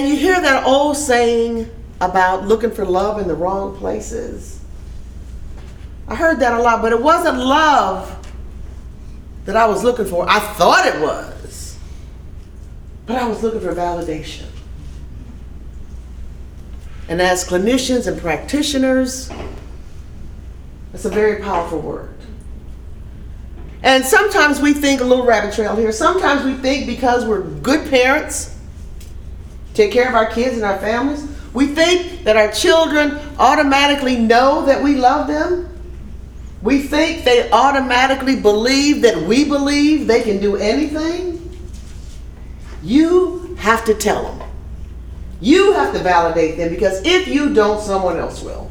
And you hear that old saying about looking for love in the wrong places. I heard that a lot, but it wasn't love that I was looking for. I thought it was, but I was looking for validation. And as clinicians and practitioners, it's a very powerful word. And sometimes we think a little rabbit trail here. Sometimes we think because we're good parents, take care of our kids and our families, we think that our children automatically know that we love them. We think they automatically believe that we believe they can do anything. You have to tell them. You have to validate them because if you don't, someone else will.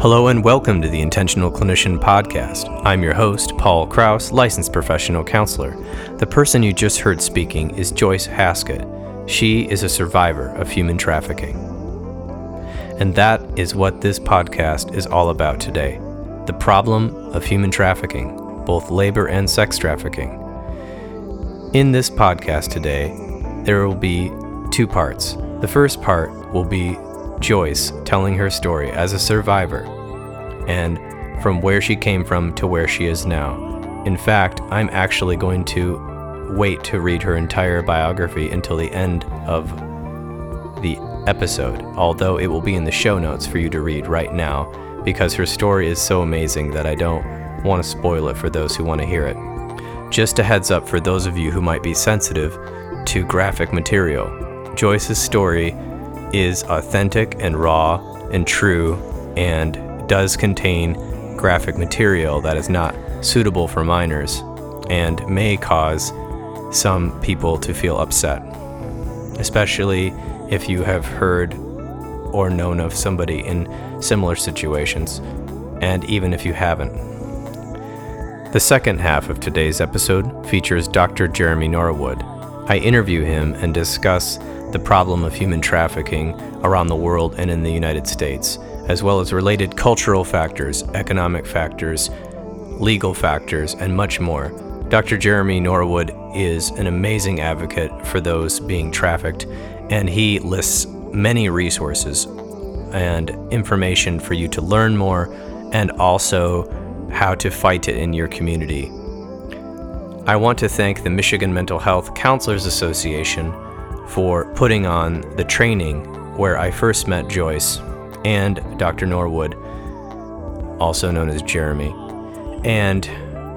Hello and welcome to the Intentional Clinician Podcast. I'm your host, Paul Krauss, licensed professional counselor. The person you just heard speaking is Joyce Haskett. She is a survivor of human trafficking. And that is what this podcast is all about today the problem of human trafficking, both labor and sex trafficking. In this podcast today, there will be two parts. The first part will be Joyce telling her story as a survivor and from where she came from to where she is now. In fact, I'm actually going to wait to read her entire biography until the end of the episode, although it will be in the show notes for you to read right now because her story is so amazing that I don't want to spoil it for those who want to hear it. Just a heads up for those of you who might be sensitive to graphic material. Joyce's story is authentic and raw and true and does contain graphic material that is not suitable for minors and may cause some people to feel upset, especially if you have heard or known of somebody in similar situations, and even if you haven't. The second half of today's episode features Dr. Jeremy Norwood. I interview him and discuss the problem of human trafficking around the world and in the United States, as well as related cultural factors, economic factors, legal factors, and much more. Dr. Jeremy Norwood is an amazing advocate for those being trafficked, and he lists many resources and information for you to learn more and also how to fight it in your community. I want to thank the Michigan Mental Health Counselors Association for putting on the training where I first met Joyce and Dr. Norwood, also known as Jeremy, and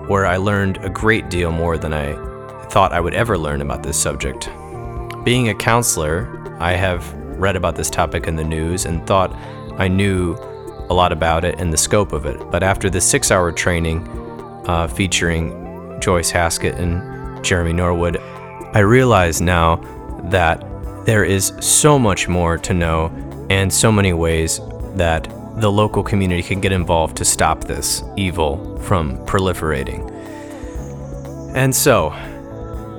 where I learned a great deal more than I thought I would ever learn about this subject. Being a counselor, I have read about this topic in the news and thought I knew a lot about it and the scope of it. But after the six hour training uh, featuring Joyce Haskett and Jeremy Norwood, I realize now that there is so much more to know and so many ways that the local community can get involved to stop this evil from proliferating. And so,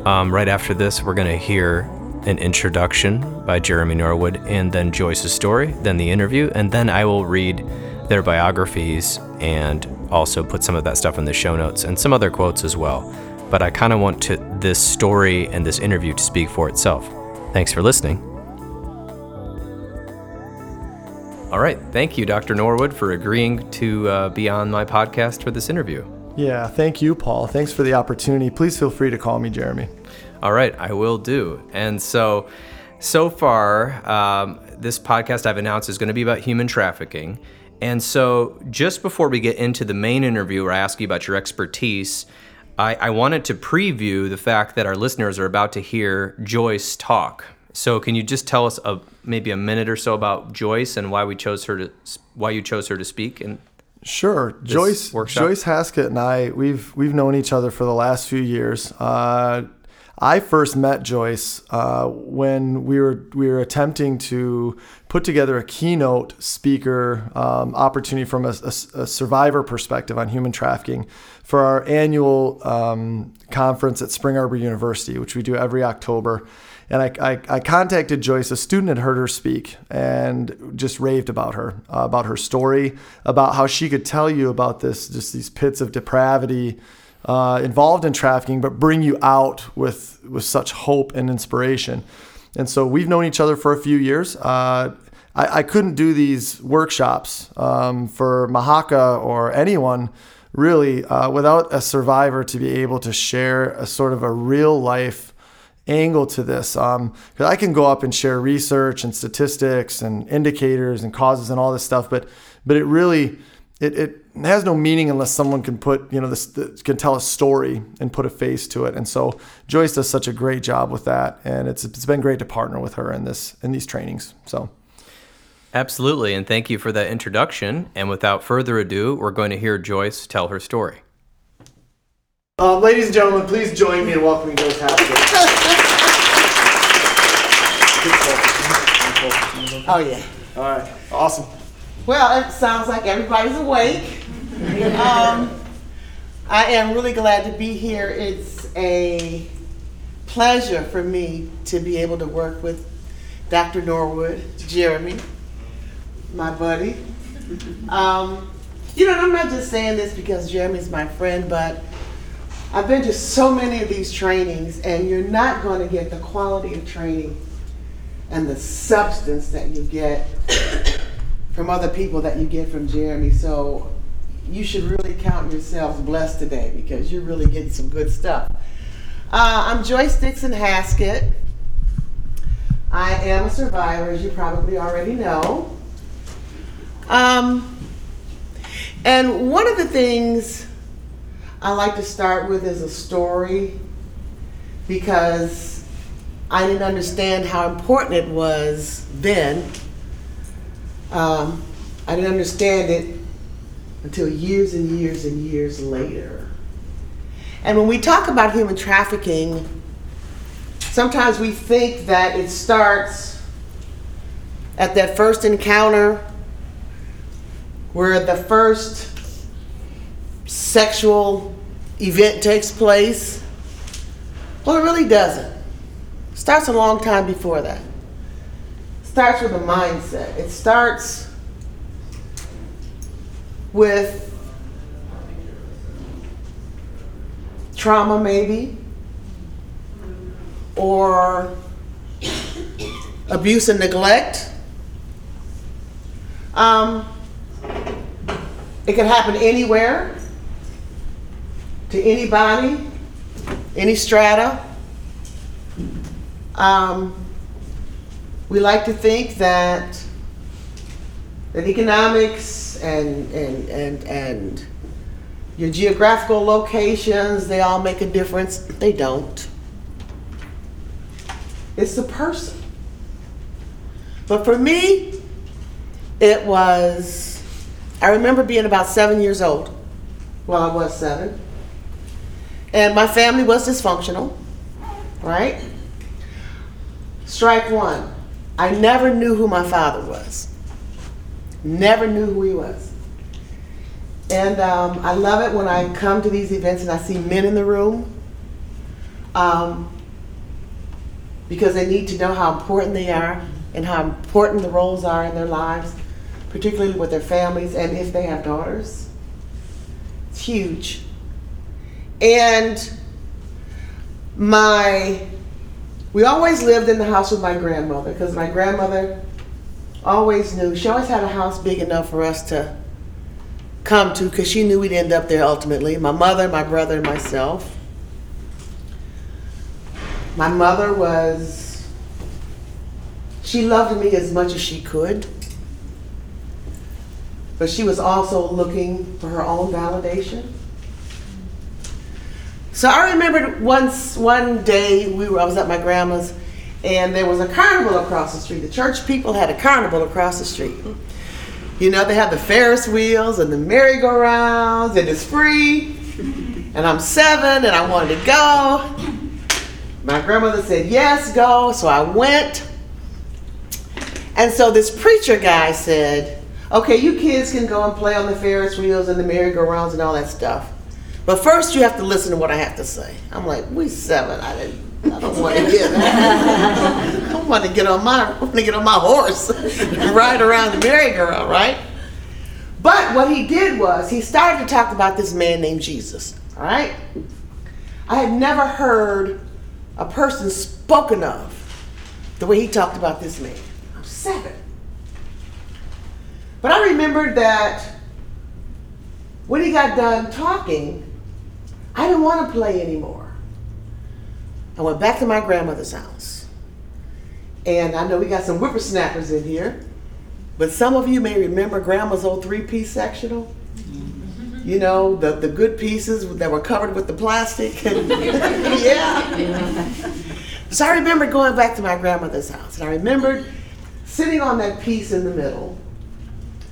um, right after this, we're going to hear an introduction by Jeremy Norwood, and then Joyce's story, then the interview, and then I will read their biographies and also put some of that stuff in the show notes and some other quotes as well. But I kind of want to this story and this interview to speak for itself. Thanks for listening. All right, thank you, Dr. Norwood, for agreeing to uh, be on my podcast for this interview. Yeah, thank you, Paul. Thanks for the opportunity. Please feel free to call me Jeremy. All right, I will do. And so, so far, um, this podcast I've announced is going to be about human trafficking. And so, just before we get into the main interview where I ask you about your expertise, I, I wanted to preview the fact that our listeners are about to hear Joyce talk. So, can you just tell us a, maybe a minute or so about Joyce and why we chose her to why you chose her to speak and Sure, Joyce. Workshop? Joyce Haskett and I we've we've known each other for the last few years. Uh, I first met Joyce uh, when we were we were attempting to put together a keynote speaker um, opportunity from a, a, a, survivor perspective on human trafficking for our annual um, conference at Spring Arbor University, which we do every October. And I, I, I, contacted Joyce. A student had heard her speak and just raved about her, uh, about her story, about how she could tell you about this, just these pits of depravity uh, involved in trafficking, but bring you out with with such hope and inspiration. And so we've known each other for a few years. Uh, I, I, couldn't do these workshops um, for Mahaka or anyone really uh, without a survivor to be able to share a sort of a real life angle to this because um, I can go up and share research and statistics and indicators and causes and all this stuff, but but it really it, it has no meaning unless someone can put you know this, this, can tell a story and put a face to it. And so joyce does such a great job with that and it's it's been great to partner with her in this in these trainings so. Absolutely and thank you for that introduction and without further ado we're going to hear joyce tell her story. Uh, ladies and gentlemen please join me in welcoming joyce haskett oh yeah all right awesome well it sounds like everybody's awake um, I am really glad to be here. It's a pleasure for me to be able to work with Dr. Norwood, Jeremy, my buddy. Um, you know, I'm not just saying this because Jeremy's my friend, but I've been to so many of these trainings, and you're not going to get the quality of training and the substance that you get from other people that you get from Jeremy. So you should really count yourselves blessed today because you're really getting some good stuff. Uh, I'm Joyce Dixon Haskett. I am a survivor, as you probably already know. Um, and one of the things I like to start with is a story because I didn't understand how important it was then. Um, I didn't understand it until years and years and years later. And when we talk about human trafficking, sometimes we think that it starts at that first encounter where the first sexual event takes place. Well, it really doesn't. Starts a long time before that. Starts with a mindset. It starts with trauma, maybe, or abuse and neglect. Um, it can happen anywhere, to anybody, any strata. Um, we like to think that that economics and, and, and, and your geographical locations, they all make a difference. They don't. It's the person. But for me, it was, I remember being about seven years old. Well, I was seven. And my family was dysfunctional, right? Strike one. I never knew who my father was. Never knew who he was. And um, I love it when I come to these events and I see men in the room um, because they need to know how important they are and how important the roles are in their lives, particularly with their families and if they have daughters. It's huge. And my, we always lived in the house with my grandmother because my grandmother always knew, she always had a house big enough for us to come to because she knew we'd end up there ultimately. My mother, my brother, and myself. My mother was, she loved me as much as she could, but she was also looking for her own validation. So I remember once, one day, we were, I was at my grandma's and there was a carnival across the street. The church people had a carnival across the street. You know, they have the Ferris wheels and the merry-go-rounds, and it's free. And I'm seven, and I wanted to go. My grandmother said, Yes, go. So I went. And so this preacher guy said, Okay, you kids can go and play on the Ferris wheels and the merry-go-rounds and all that stuff. But first, you have to listen to what I have to say. I'm like, we seven. I didn't I don't want to get. I want to get on my. I want to get on my horse and ride around the merry-go-round, right? But what he did was he started to talk about this man named Jesus. All right. I had never heard a person spoken of the way he talked about this man. I'm seven. But I remembered that when he got done talking, I didn't want to play anymore. I went back to my grandmother's house. And I know we got some whippersnappers in here, but some of you may remember grandma's old three piece sectional. Mm-hmm. You know, the, the good pieces that were covered with the plastic. yeah. So I remember going back to my grandmother's house, and I remembered sitting on that piece in the middle,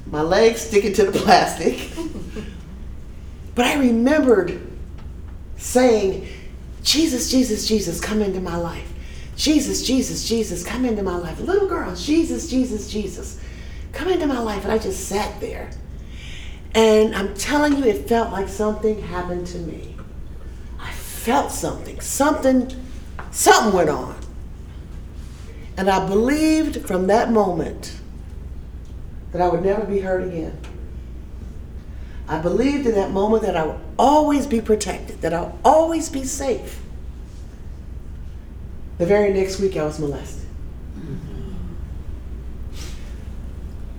my legs sticking to the plastic. but I remembered saying, Jesus, Jesus, Jesus, come into my life. Jesus, Jesus, Jesus, come into my life. Little girl, Jesus, Jesus, Jesus, come into my life. And I just sat there. And I'm telling you, it felt like something happened to me. I felt something. Something, something went on. And I believed from that moment that I would never be hurt again. I believed in that moment that I would always be protected, that I would always be safe. The very next week, I was molested.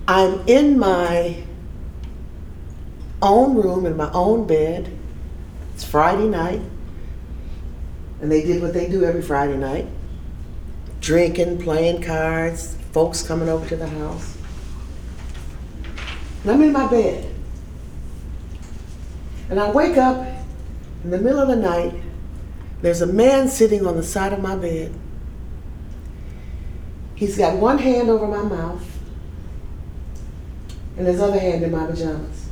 I'm in my own room, in my own bed. It's Friday night. And they did what they do every Friday night drinking, playing cards, folks coming over to the house. And I'm in my bed. And I wake up in the middle of the night. There's a man sitting on the side of my bed. He's got one hand over my mouth and his other hand in my pajamas.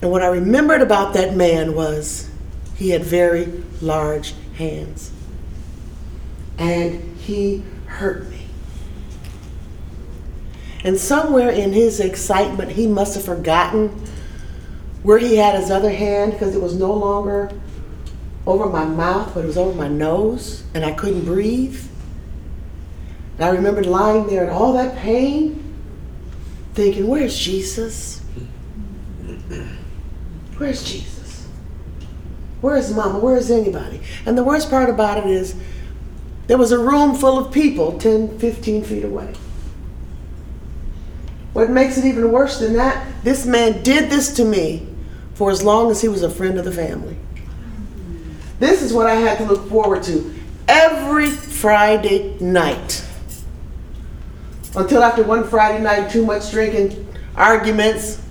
And what I remembered about that man was he had very large hands. And he hurt me. And somewhere in his excitement, he must have forgotten where he had his other hand because it was no longer over my mouth, but it was over my nose, and I couldn't breathe. And I remember lying there in all that pain, thinking, Where's Jesus? Where's Jesus? Where's Mama? Where's anybody? And the worst part about it is, there was a room full of people 10, 15 feet away. What makes it even worse than that, this man did this to me for as long as he was a friend of the family. This is what I had to look forward to every Friday night. Until after one Friday night, too much drinking, arguments,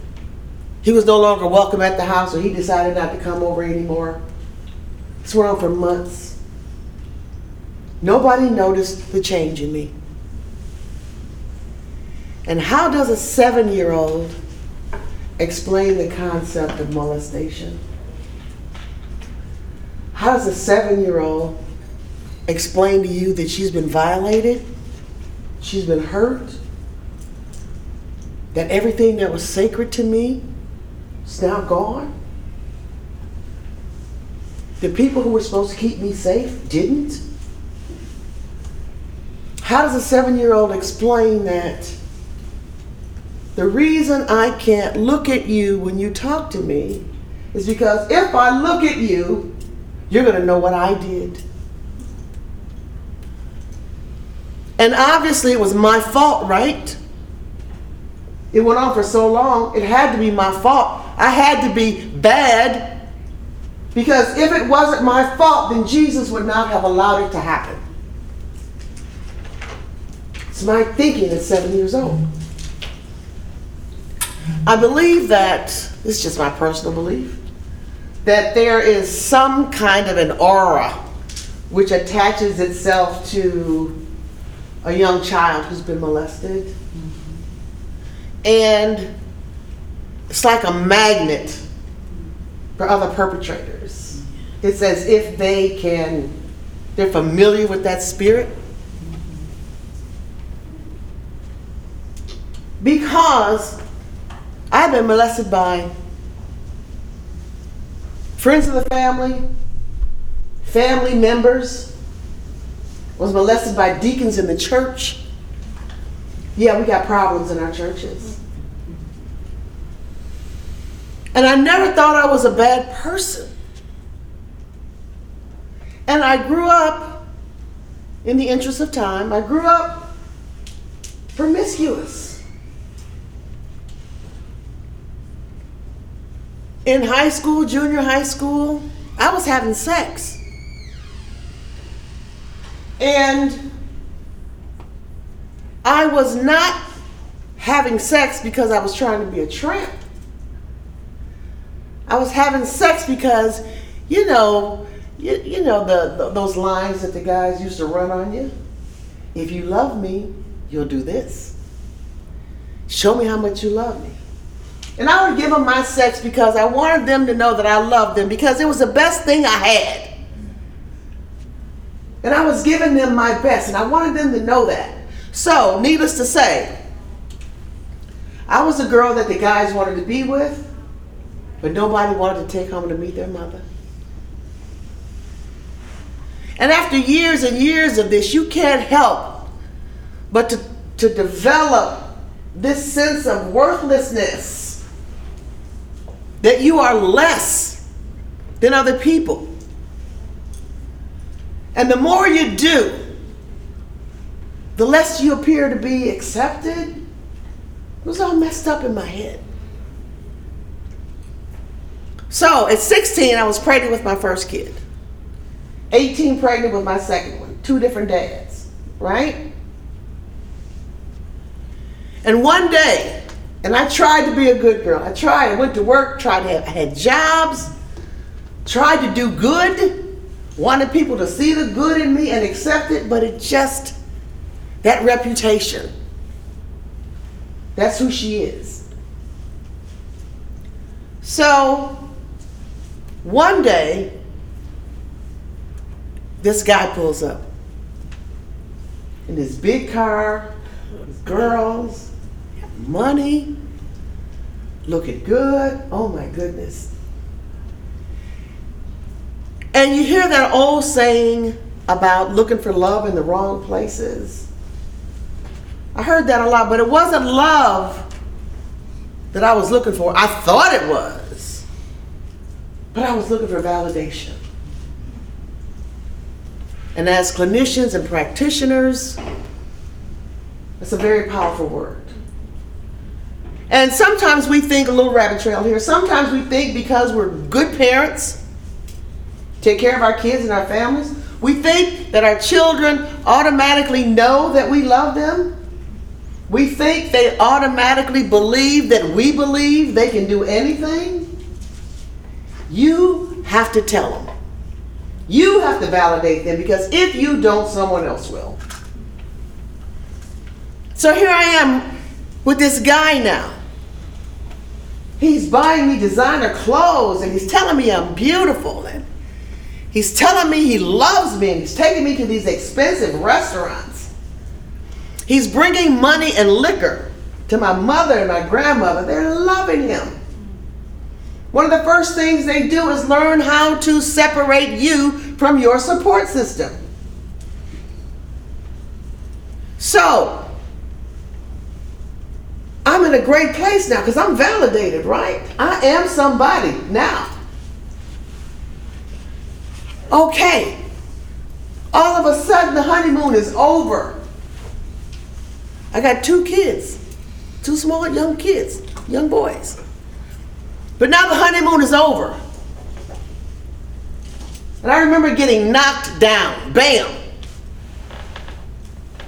he was no longer welcome at the house, or he decided not to come over anymore. This went on for months. Nobody noticed the change in me. And how does a seven year old explain the concept of molestation? How does a seven year old explain to you that she's been violated, she's been hurt, that everything that was sacred to me is now gone? The people who were supposed to keep me safe didn't? How does a seven year old explain that? The reason I can't look at you when you talk to me is because if I look at you, you're going to know what I did. And obviously, it was my fault, right? It went on for so long, it had to be my fault. I had to be bad because if it wasn't my fault, then Jesus would not have allowed it to happen. It's my thinking at seven years old. I believe that, this is just my personal belief, that there is some kind of an aura which attaches itself to a young child who's been molested. And it's like a magnet for other perpetrators. It's as if they can, they're familiar with that spirit. Because I've been molested by friends of the family, family members, was molested by deacons in the church. Yeah, we got problems in our churches. And I never thought I was a bad person. And I grew up in the interest of time, I grew up promiscuous. In high school, junior high school, I was having sex. And I was not having sex because I was trying to be a tramp. I was having sex because, you know, you, you know the, the those lines that the guys used to run on you. If you love me, you'll do this. Show me how much you love me. And I would give them my sex because I wanted them to know that I loved them because it was the best thing I had. And I was giving them my best, and I wanted them to know that. So, needless to say, I was a girl that the guys wanted to be with, but nobody wanted to take home to meet their mother. And after years and years of this, you can't help but to, to develop this sense of worthlessness that you are less than other people. And the more you do, the less you appear to be accepted. It was all messed up in my head. So at 16, I was pregnant with my first kid. 18 pregnant with my second one. Two different dads, right? And one day, and I tried to be a good girl. I tried. I went to work, tried to have, I had jobs, tried to do good, wanted people to see the good in me and accept it, but it just, that reputation, that's who she is. So, one day, this guy pulls up in his big car, with girls, money, looking good. Oh my goodness. And you hear that old saying about looking for love in the wrong places. I heard that a lot, but it wasn't love that I was looking for. I thought it was, but I was looking for validation. And as clinicians and practitioners, it's a very powerful word. And sometimes we think a little rabbit trail here. Sometimes we think because we're good parents, take care of our kids and our families, we think that our children automatically know that we love them. We think they automatically believe that we believe they can do anything. You have to tell them. You have to validate them because if you don't, someone else will. So here I am with this guy now. He's buying me designer clothes and he's telling me I'm beautiful and he's telling me he loves me and he's taking me to these expensive restaurants. He's bringing money and liquor to my mother and my grandmother. They're loving him. One of the first things they do is learn how to separate you from your support system. So, I'm in a great place now because I'm validated, right? I am somebody now. Okay. All of a sudden, the honeymoon is over. I got two kids, two small young kids, young boys. But now the honeymoon is over. And I remember getting knocked down, bam.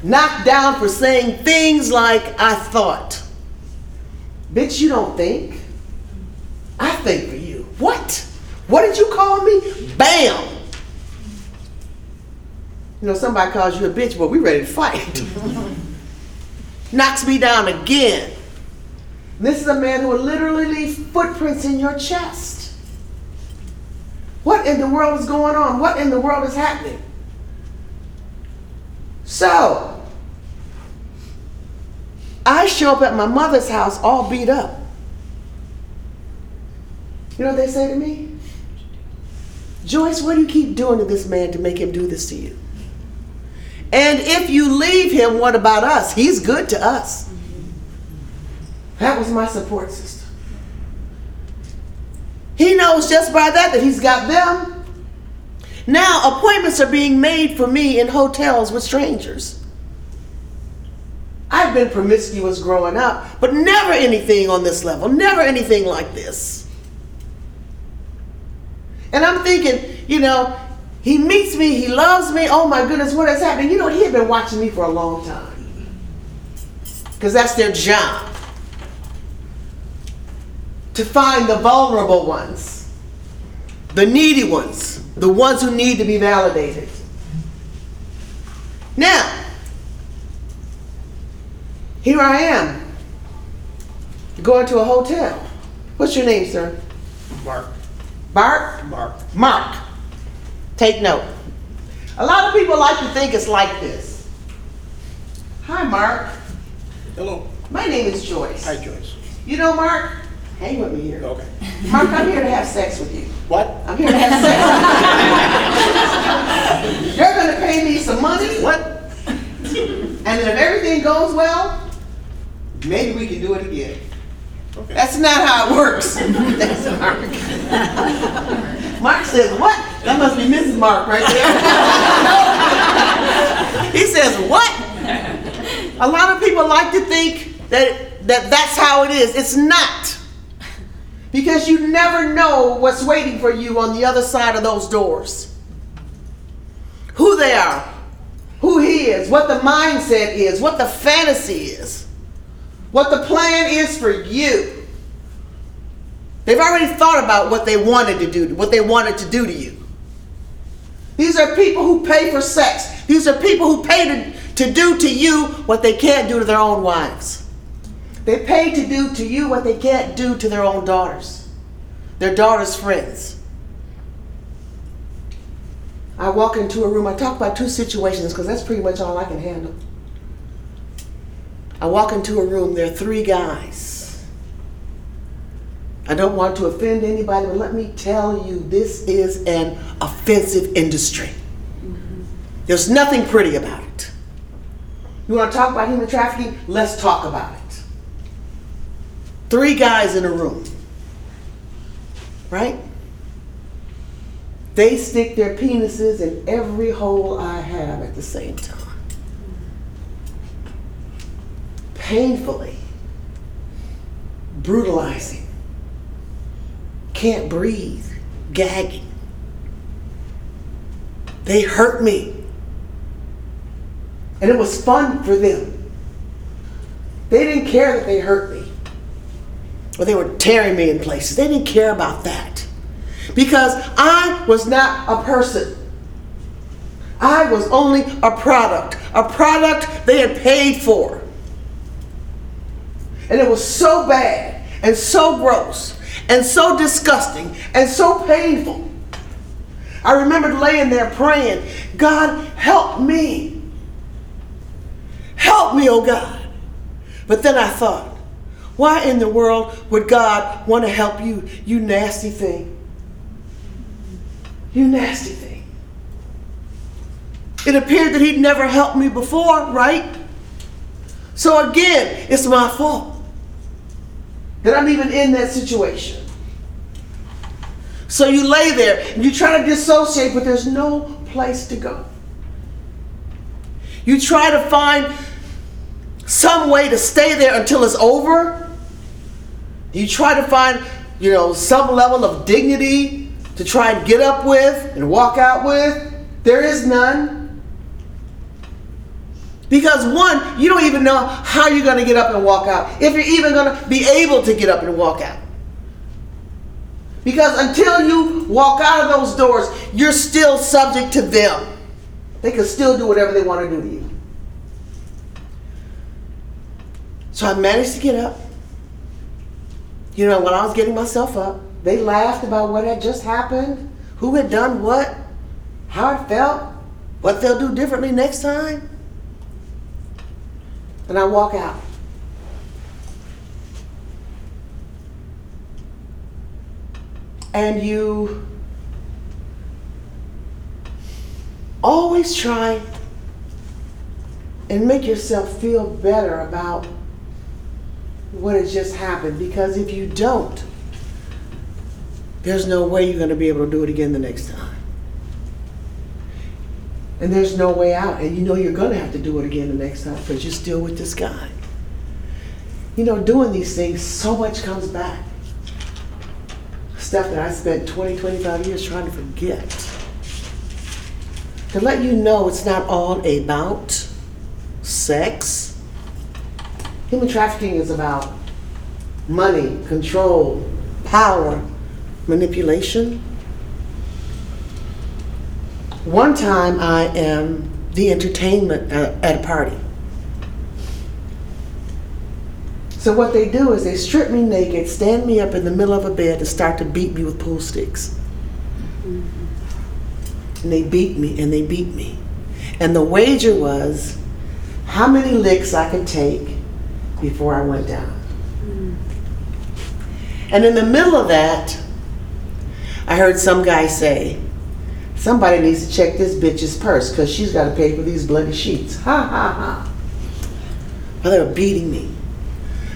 Knocked down for saying things like, I thought. Bitch, you don't think. I think for you. What? What did you call me? Bam. You know, somebody calls you a bitch, but we ready to fight. Knocks me down again. This is a man who will literally leave footprints in your chest. What in the world is going on? What in the world is happening? So, I show up at my mother's house all beat up. You know what they say to me? Joyce, what do you keep doing to this man to make him do this to you? And if you leave him, what about us? He's good to us. That was my support system. He knows just by that that he's got them. Now appointments are being made for me in hotels with strangers. I've been promiscuous growing up, but never anything on this level, never anything like this. And I'm thinking, you know, he meets me, he loves me. Oh my goodness, what has happened? You know, he had been watching me for a long time. Because that's their job to find the vulnerable ones, the needy ones, the ones who need to be validated. Now, here I am, going to a hotel. What's your name, sir? Mark, Bart? Mark. Mark. Take note. A lot of people like to think it's like this. Hi, Mark. Hello. My name is Joyce. Hi, Joyce. You know, Mark, hang with me here. Okay. Mark, I'm here to have sex with you. What? I'm here to have sex with you. You're going to pay me some money. What? And if everything goes well, maybe we can do it again. Okay. That's not how it works. That's Mark. Mark says, What? That must be Mrs. Mark right there. he says, What? A lot of people like to think that, that that's how it is. It's not. Because you never know what's waiting for you on the other side of those doors. Who they are, who he is, what the mindset is, what the fantasy is, what the plan is for you. They've already thought about what they wanted to do, what they wanted to do to you. These are people who pay for sex. These are people who pay to, to do to you what they can't do to their own wives. They pay to do to you what they can't do to their own daughters, their daughters' friends. I walk into a room, I talk about two situations because that's pretty much all I can handle. I walk into a room, there are three guys. I don't want to offend anybody, but let me tell you, this is an offensive industry. There's nothing pretty about it. You want to talk about human trafficking? Let's talk about it. Three guys in a room, right? They stick their penises in every hole I have at the same time. Painfully, brutalizing, can't breathe, gagging. They hurt me. And it was fun for them. They didn't care that they hurt me or they were tearing me in places. They didn't care about that because I was not a person. I was only a product, a product they had paid for. And it was so bad and so gross and so disgusting and so painful. I remembered laying there praying, God, help me. Help me, oh God. But then I thought, why in the world would God want to help you, you nasty thing? You nasty thing. It appeared that He'd never helped me before, right? So again, it's my fault that I'm even in that situation. So you lay there and you try to dissociate, but there's no place to go. You try to find some way to stay there until it's over. You try to find, you know, some level of dignity to try and get up with and walk out with. There is none. Because one, you don't even know how you're going to get up and walk out. If you're even going to be able to get up and walk out. Because until you walk out of those doors, you're still subject to them. They can still do whatever they want to do to you. So I managed to get up. You know, when I was getting myself up, they laughed about what had just happened, who had done what, how it felt, what they'll do differently next time. And I walk out. And you always try and make yourself feel better about what has just happened because if you don't, there's no way you're going to be able to do it again the next time. And there's no way out. And you know you're going to have to do it again the next time because you're still with this guy. You know, doing these things, so much comes back. Stuff that I spent 20, 25 years trying to forget. To let you know it's not all about sex. Human trafficking is about money, control, power, manipulation. One time I am the entertainment at at a party. So what they do is they strip me naked, stand me up in the middle of a bed, and start to beat me with pool sticks. And they beat me and they beat me. And the wager was how many licks I could take before I went down. And in the middle of that, I heard some guy say, Somebody needs to check this bitch's purse because she's got to pay for these bloody sheets. Ha ha ha. Well, they were beating me.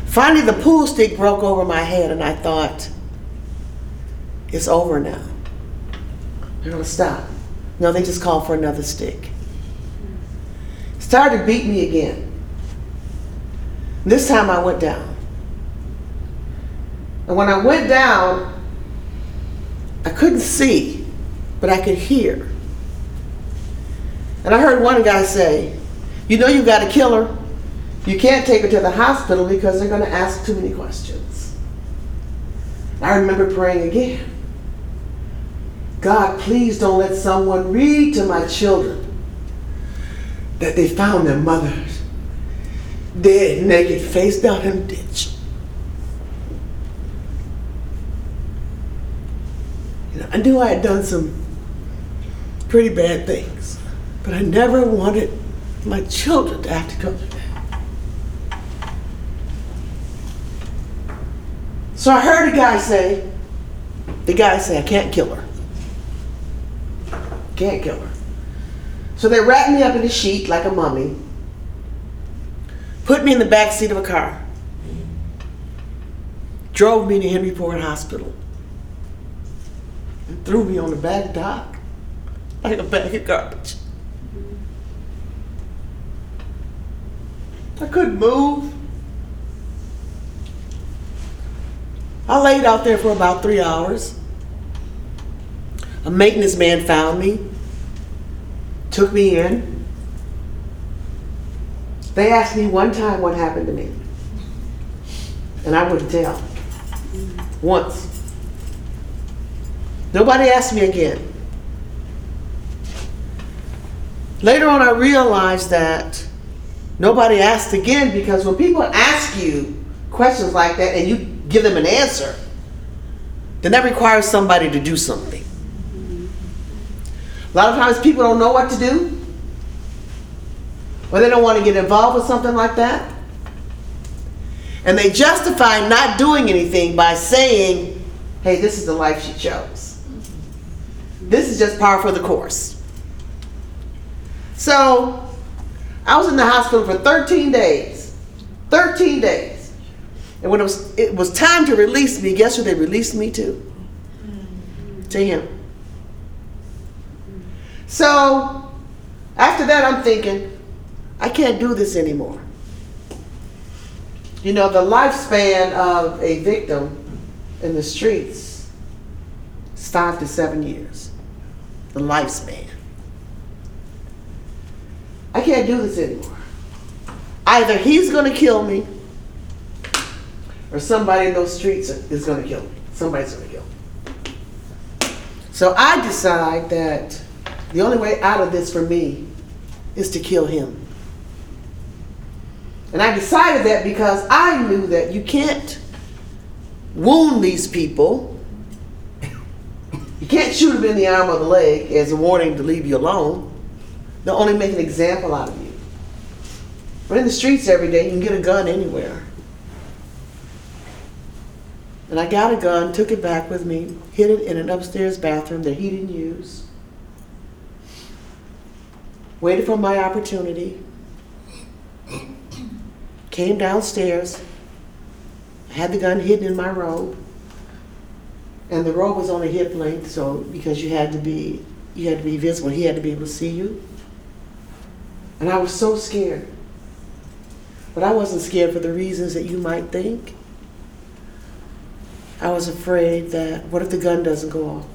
Finally, the pool stick broke over my head, and I thought, it's over now. They're going to stop. No, they just called for another stick. Started to beat me again. This time I went down. And when I went down, I couldn't see, but I could hear. And I heard one guy say, You know, you've got to kill her. You can't take her to the hospital because they're going to ask too many questions. I remember praying again God, please don't let someone read to my children that they found their mothers dead, naked, face down in a ditch. You know, I knew I had done some pretty bad things, but I never wanted my children to have to go through that. So I heard a guy say, the guy say, I can't kill her. Can't kill her. So they wrapped me up in a sheet like a mummy, put me in the back seat of a car, drove me to Henry Ford Hospital, and threw me on the back dock like a bag of garbage. I couldn't move. I laid out there for about three hours. A maintenance man found me, took me in. They asked me one time what happened to me, and I wouldn't tell. Once. Nobody asked me again. Later on, I realized that nobody asked again because when people ask you questions like that and you give them an answer, then that requires somebody to do something. A lot of times people don't know what to do, or they don't want to get involved with something like that. And they justify not doing anything by saying, hey, this is the life she chose. This is just par for the course. So I was in the hospital for 13 days. 13 days. And when it was it was time to release me, guess who they released me to? To him. So after that I'm thinking, I can't do this anymore. You know, the lifespan of a victim in the streets is five to seven years. The lifespan. I can't do this anymore. Either he's going to kill me, or somebody in those streets is going to kill me. Somebody's going to kill me. So I decide that the only way out of this for me is to kill him. And I decided that because I knew that you can't wound these people. You can't shoot them in the arm or the leg as a warning to leave you alone. They'll only make an example out of you. But in the streets every day, you can get a gun anywhere. And I got a gun, took it back with me, hid it in an upstairs bathroom that he didn't use. Waited for my opportunity. Came downstairs. Had the gun hidden in my robe. And the robe was on a hip length, so because you had to be you had to be visible, he had to be able to see you. And I was so scared. But I wasn't scared for the reasons that you might think. I was afraid that what if the gun doesn't go off?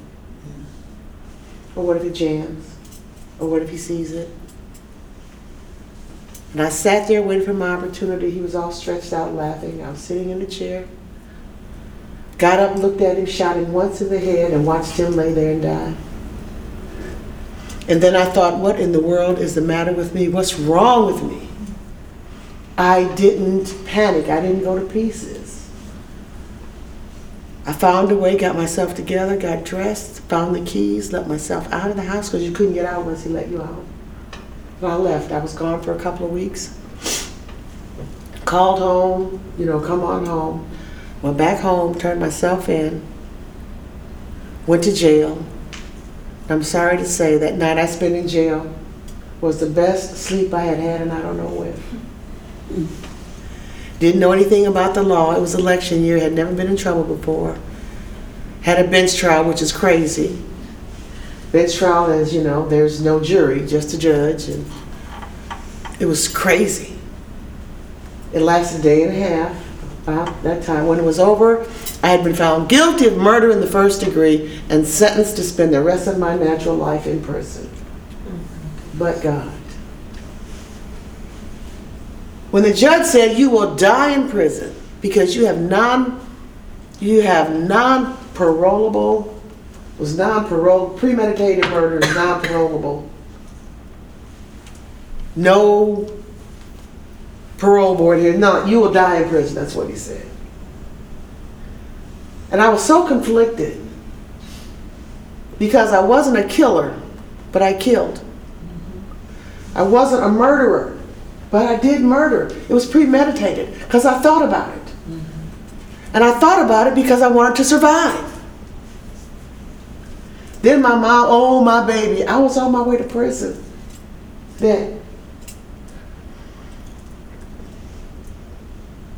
Or what if it jams? Or what if he sees it? And I sat there waiting for my opportunity. He was all stretched out laughing. I was sitting in the chair. Got up, looked at him, shot him once in the head, and watched him lay there and die. And then I thought, what in the world is the matter with me? What's wrong with me? I didn't panic. I didn't go to pieces. I found a way, got myself together, got dressed, found the keys, let myself out of the house because you couldn't get out once he let you out. And I left. I was gone for a couple of weeks. Called home, you know, come on home. Went back home, turned myself in, went to jail. I'm sorry to say that night I spent in jail was the best sleep I had had, and I don't know when. Didn't know anything about the law. It was election year, had never been in trouble before. Had a bench trial, which is crazy. Bench trial is, you know, there's no jury, just a judge, and it was crazy. It lasted a day and a half. About that time, when it was over, I had been found guilty of murder in the first degree and sentenced to spend the rest of my natural life in prison. But God. When the judge said you will die in prison because you have non you have non-parolable was non-parole premeditated murder is non-parolable. No parole board here. No, you will die in prison. That's what he said. And I was so conflicted because I wasn't a killer, but I killed. I wasn't a murderer, but I did murder. It was premeditated because I thought about it. And I thought about it because I wanted to survive. Then my mom, oh my baby, I was on my way to prison. Then.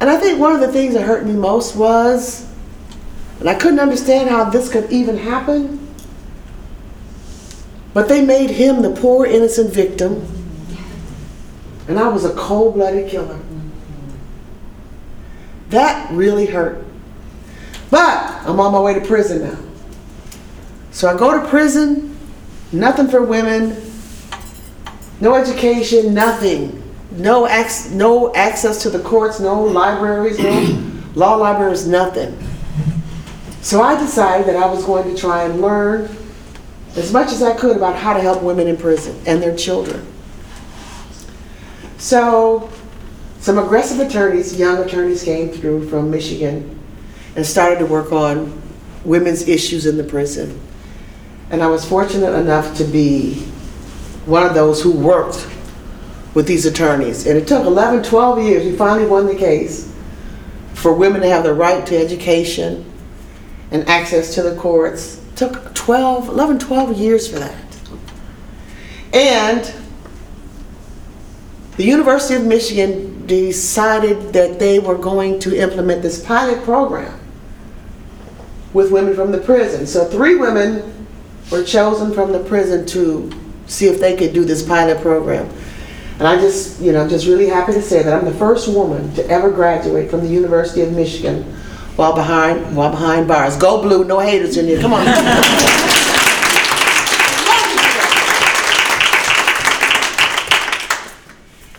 And I think one of the things that hurt me most was, and I couldn't understand how this could even happen, but they made him the poor innocent victim, and I was a cold blooded killer. That really hurt. But I'm on my way to prison now. So I go to prison, nothing for women, no education, nothing. No, ac- no access to the courts, no libraries, no law libraries, nothing. So I decided that I was going to try and learn as much as I could about how to help women in prison and their children. So some aggressive attorneys, young attorneys came through from Michigan and started to work on women's issues in the prison. And I was fortunate enough to be one of those who worked with these attorneys. And it took 11, 12 years. We finally won the case for women to have the right to education and access to the courts. Took 12, 11, 12 years for that. And the University of Michigan decided that they were going to implement this pilot program with women from the prison. So three women were chosen from the prison to see if they could do this pilot program. And I just, you know, just really happy to say that I'm the first woman to ever graduate from the University of Michigan while behind while behind bars. Go blue, no haters in here. Come on.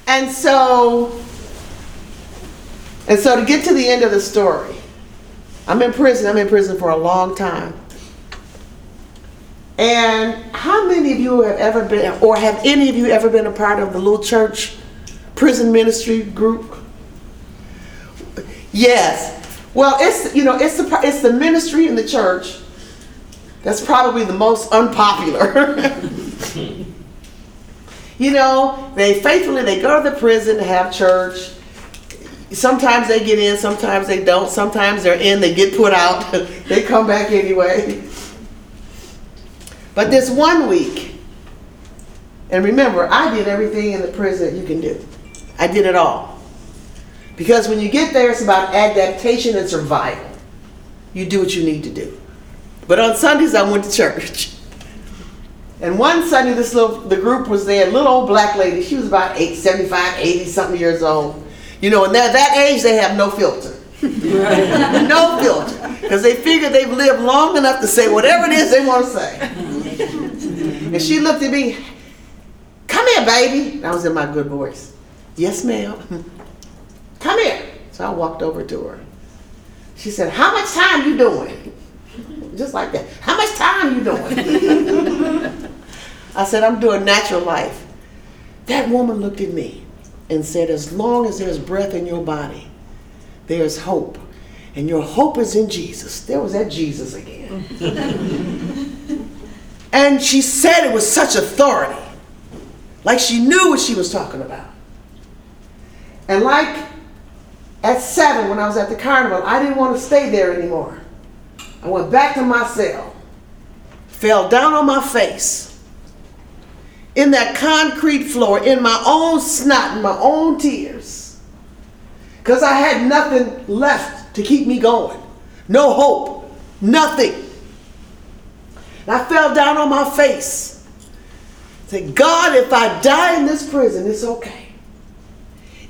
and so and so to get to the end of the story, I'm in prison. I'm in prison for a long time. And how many of you have ever been, or have any of you ever been a part of the little church prison ministry group? Yes. Well, it's you know it's the it's the ministry in the church that's probably the most unpopular. you know, they faithfully they go to the prison to have church. Sometimes they get in, sometimes they don't. Sometimes they're in, they get put out. they come back anyway. But this one week, and remember, I did everything in the prison you can do. I did it all. Because when you get there, it's about adaptation and survival. You do what you need to do. But on Sundays, I went to church. And one Sunday, this little the group was there. Little old black lady. She was about eight, 75, 80 something years old. You know, and at that age, they have no filter. no filter, because they figure they've lived long enough to say whatever it is they want to say. and she looked at me. Come here, baby. That was in my good voice. Yes, ma'am. Come here. So I walked over to her. She said, How much time you doing? Just like that. How much time you doing? I said, I'm doing natural life. That woman looked at me and said, As long as there's breath in your body, there's hope. And your hope is in Jesus. There was that Jesus again. and she said it with such authority, like she knew what she was talking about. And like at seven, when I was at the carnival, I didn't want to stay there anymore. I went back to my cell, fell down on my face in that concrete floor, in my own snot and my own tears, because I had nothing left to keep me going. No hope, nothing. And I fell down on my face. Said, God, if I die in this prison, it's okay.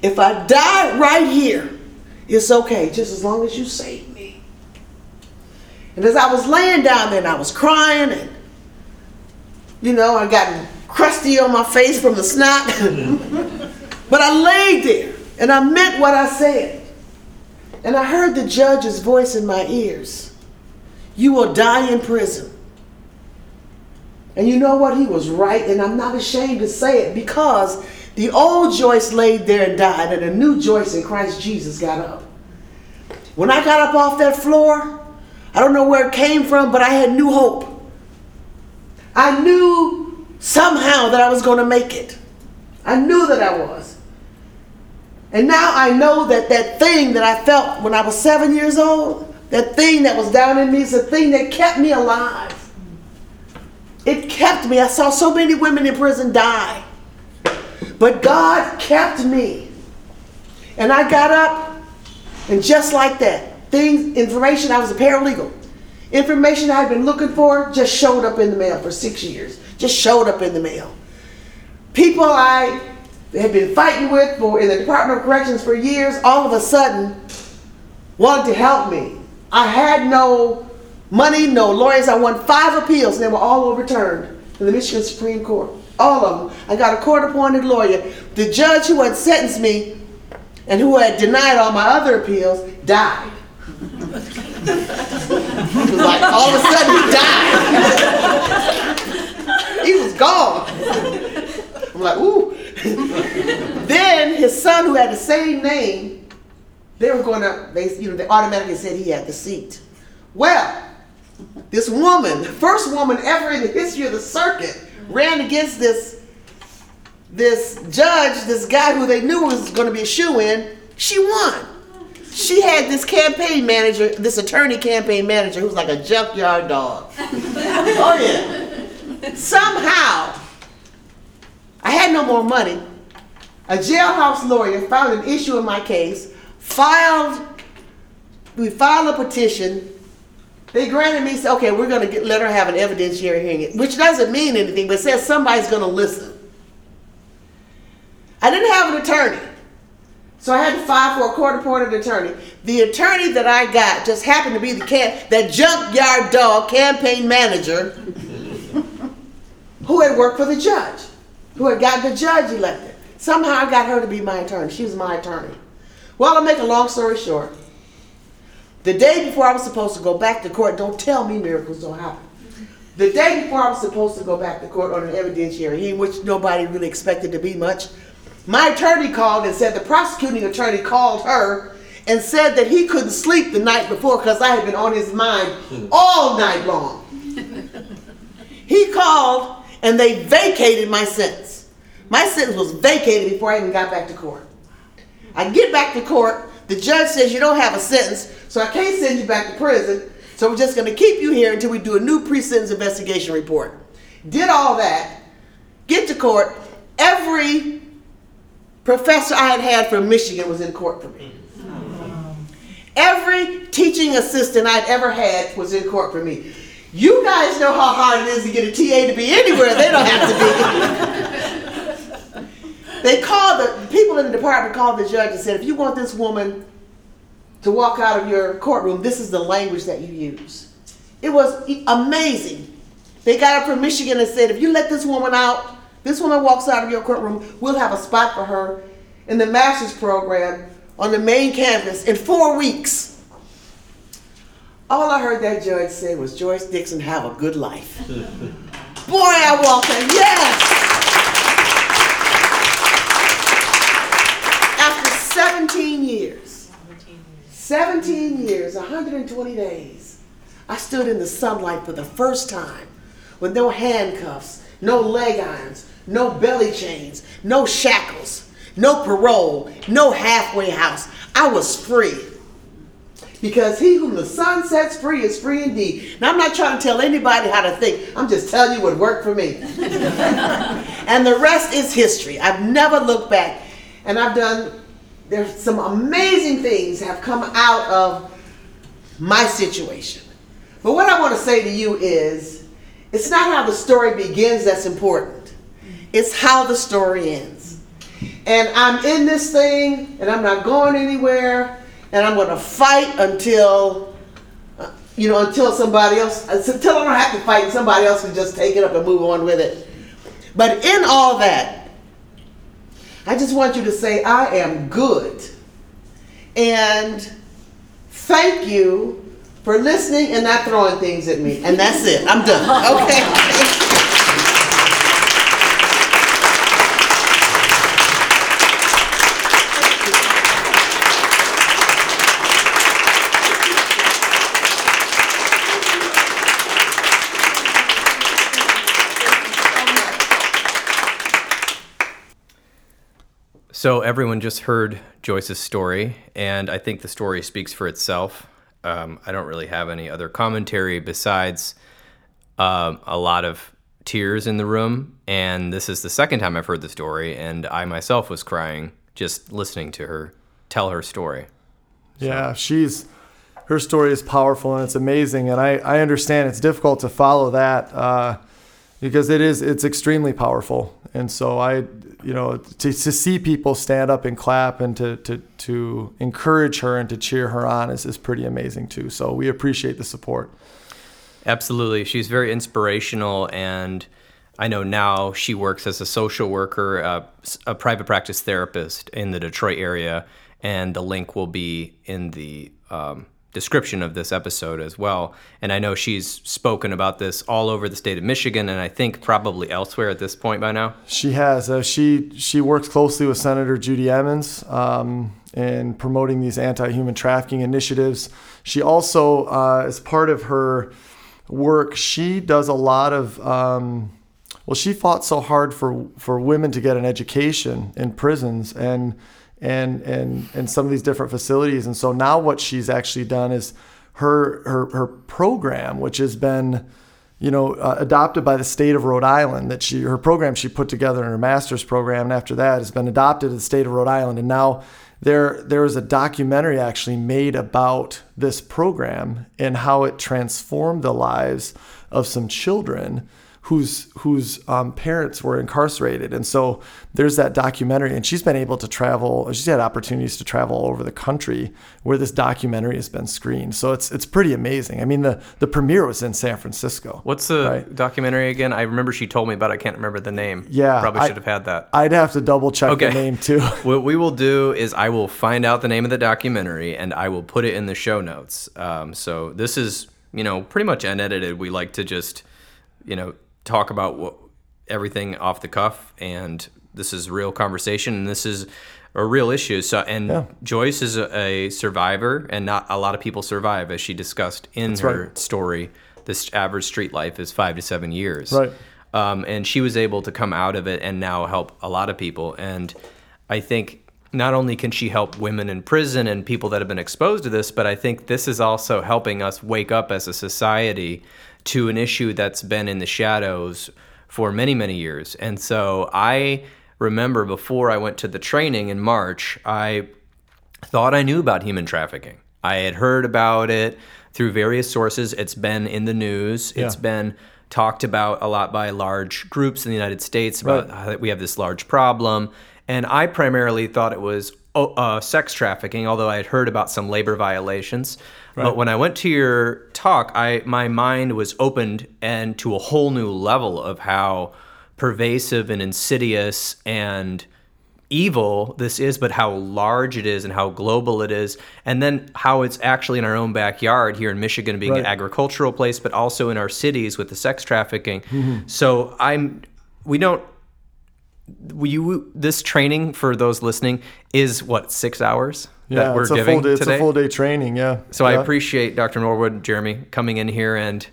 If I die right here, it's okay, just as long as you save me. And as I was laying down there and I was crying and you know, I got crusty on my face from the snot. but I laid there and I meant what I said. And I heard the judge's voice in my ears. You will die in prison. And you know what? He was right, and I'm not ashamed to say it because the old Joyce laid there and died, and a new Joyce in Christ Jesus got up. When I got up off that floor, I don't know where it came from, but I had new hope. I knew somehow that I was going to make it. I knew that I was. And now I know that that thing that I felt when I was seven years old, that thing that was down in me, is the thing that kept me alive. It kept me. I saw so many women in prison die. But God kept me. And I got up, and just like that, things, information, I was a paralegal. Information I had been looking for just showed up in the mail for six years. Just showed up in the mail. People I had been fighting with for in the Department of Corrections for years, all of a sudden wanted to help me. I had no money, no lawyers. I won five appeals, and they were all overturned in the Michigan Supreme Court. All of them. I got a court-appointed lawyer. The judge who had sentenced me and who had denied all my other appeals died. It was like all of a sudden he died. he was gone. I'm like, ooh. then his son, who had the same name, they were going to, they, you know, they automatically said he had the seat. Well, this woman, the first woman ever in the history of the circuit, ran against this this judge, this guy who they knew was going to be a shoe in. She won. She had this campaign manager, this attorney campaign manager, who was like a junkyard dog. oh yeah. Somehow, I had no more money. A jailhouse lawyer found an issue in my case, filed. We filed a petition they granted me, okay, we're going to let her have an evidentiary hearing, which doesn't mean anything, but says somebody's going to listen. I didn't have an attorney. So I had to file for a court-appointed attorney. The attorney that I got just happened to be the can- that junkyard dog campaign manager who had worked for the judge, who had gotten the judge elected. Somehow I got her to be my attorney. She was my attorney. Well, I'll make a long story short. The day before I was supposed to go back to court, don't tell me miracles don't happen. The day before I was supposed to go back to court on an evidentiary hearing, which nobody really expected to be much, my attorney called and said the prosecuting attorney called her and said that he couldn't sleep the night before because I had been on his mind all night long. he called and they vacated my sentence. My sentence was vacated before I even got back to court. I get back to court, the judge says you don't have a sentence, so I can't send you back to prison. So we're just going to keep you here until we do a new pre-sentence investigation report. Did all that, get to court. Every professor I had had from Michigan was in court for me. Every teaching assistant I'd ever had was in court for me. You guys know how hard it is to get a TA to be anywhere they don't have to be. they called the people in the department called the judge and said, if you want this woman to walk out of your courtroom, this is the language that you use. It was amazing. They got up from Michigan and said, if you let this woman out, this woman walks out of your courtroom, we'll have a spot for her in the master's program on the main campus in four weeks. All I heard that judge say was, Joyce Dixon, have a good life. Boy, I walked in, yes! After 17 years, 17 years, 120 days, I stood in the sunlight for the first time with no handcuffs, no leg irons, no belly chains, no shackles, no parole, no halfway house. I was free. Because he whom the Son sets free is free indeed. Now, I'm not trying to tell anybody how to think, I'm just telling you what worked for me. and the rest is history. I've never looked back. And I've done, there's some amazing things have come out of my situation. But what I want to say to you is, it's not how the story begins that's important. It's how the story ends. And I'm in this thing, and I'm not going anywhere, and I'm going to fight until, uh, you know, until somebody else, until I don't have to fight, and somebody else can just take it up and move on with it. But in all that, I just want you to say, I am good. And thank you for listening and not throwing things at me. And that's it. I'm done. Okay. So everyone just heard Joyce's story, and I think the story speaks for itself. Um, I don't really have any other commentary besides um, a lot of tears in the room. And this is the second time I've heard the story, and I myself was crying just listening to her tell her story. Yeah, she's her story is powerful and it's amazing, and I I understand it's difficult to follow that uh, because it is it's extremely powerful, and so I you know to, to see people stand up and clap and to to to encourage her and to cheer her on is is pretty amazing too. So we appreciate the support. Absolutely. She's very inspirational. And I know now she works as a social worker, uh, a private practice therapist in the Detroit area. And the link will be in the um, description of this episode as well. And I know she's spoken about this all over the state of Michigan and I think probably elsewhere at this point by now. She has. Uh, she she works closely with Senator Judy Emmons um, in promoting these anti-human trafficking initiatives. She also, uh, as part of her work, she does a lot of. Um, well, she fought so hard for for women to get an education in prisons and and and and some of these different facilities. And so now what she's actually done is her her her program, which has been you know, uh, adopted by the state of Rhode Island. That she, her program she put together in her master's program, and after that has been adopted to the state of Rhode Island. And now there, there is a documentary actually made about this program and how it transformed the lives of some children whose whose um, parents were incarcerated. And so there's that documentary, and she's been able to travel. She's had opportunities to travel all over the country where this documentary has been screened. So it's it's pretty amazing. I mean, the the premiere was in San Francisco. What's the Right. documentary again? I remember she told me about it. I can't remember the name. Yeah, Probably I- should have had that. I'd have to double check Okay. the name too. what we will do is I will find out the name of the documentary and I will put it in the show notes. Um, so this is, you know, pretty much unedited. We like to just, you know, talk about what, everything off the cuff, and this is real conversation, and this is a real issue. So, and Yeah. Joyce is a, a survivor, and not a lot of people survive, as she discussed in her right. story. This average street life is five to seven years. Right. Um, and she was able to come out of it and now help a lot of people. And I think not only can she help women in prison and people that have been exposed to this, but I think this is also helping us wake up as a society to an issue that's been in the shadows for many, many years. And so I remember before I went to the training in March, I thought I knew about human trafficking. I had heard about it through various sources. It's been in the news. It's been talked about a lot by large groups in the United States about Right. how we have this large problem. And I primarily thought it was oh, uh, sex trafficking, although I had heard about some labor violations. But when I went to your talk, I my mind was opened and to a whole new level of how pervasive and insidious and evil this is, but how large it is and how global it is, and then how it's actually in our own backyard here in Michigan, being an agricultural place, but also in our cities with the sex trafficking. Mm-hmm. So I'm, we don't. You, this training for those listening is what six hours Yeah, that we're it's a giving full day. It's a full day training. Yeah. So I appreciate Dr. Norwood, Jeremy, coming in here and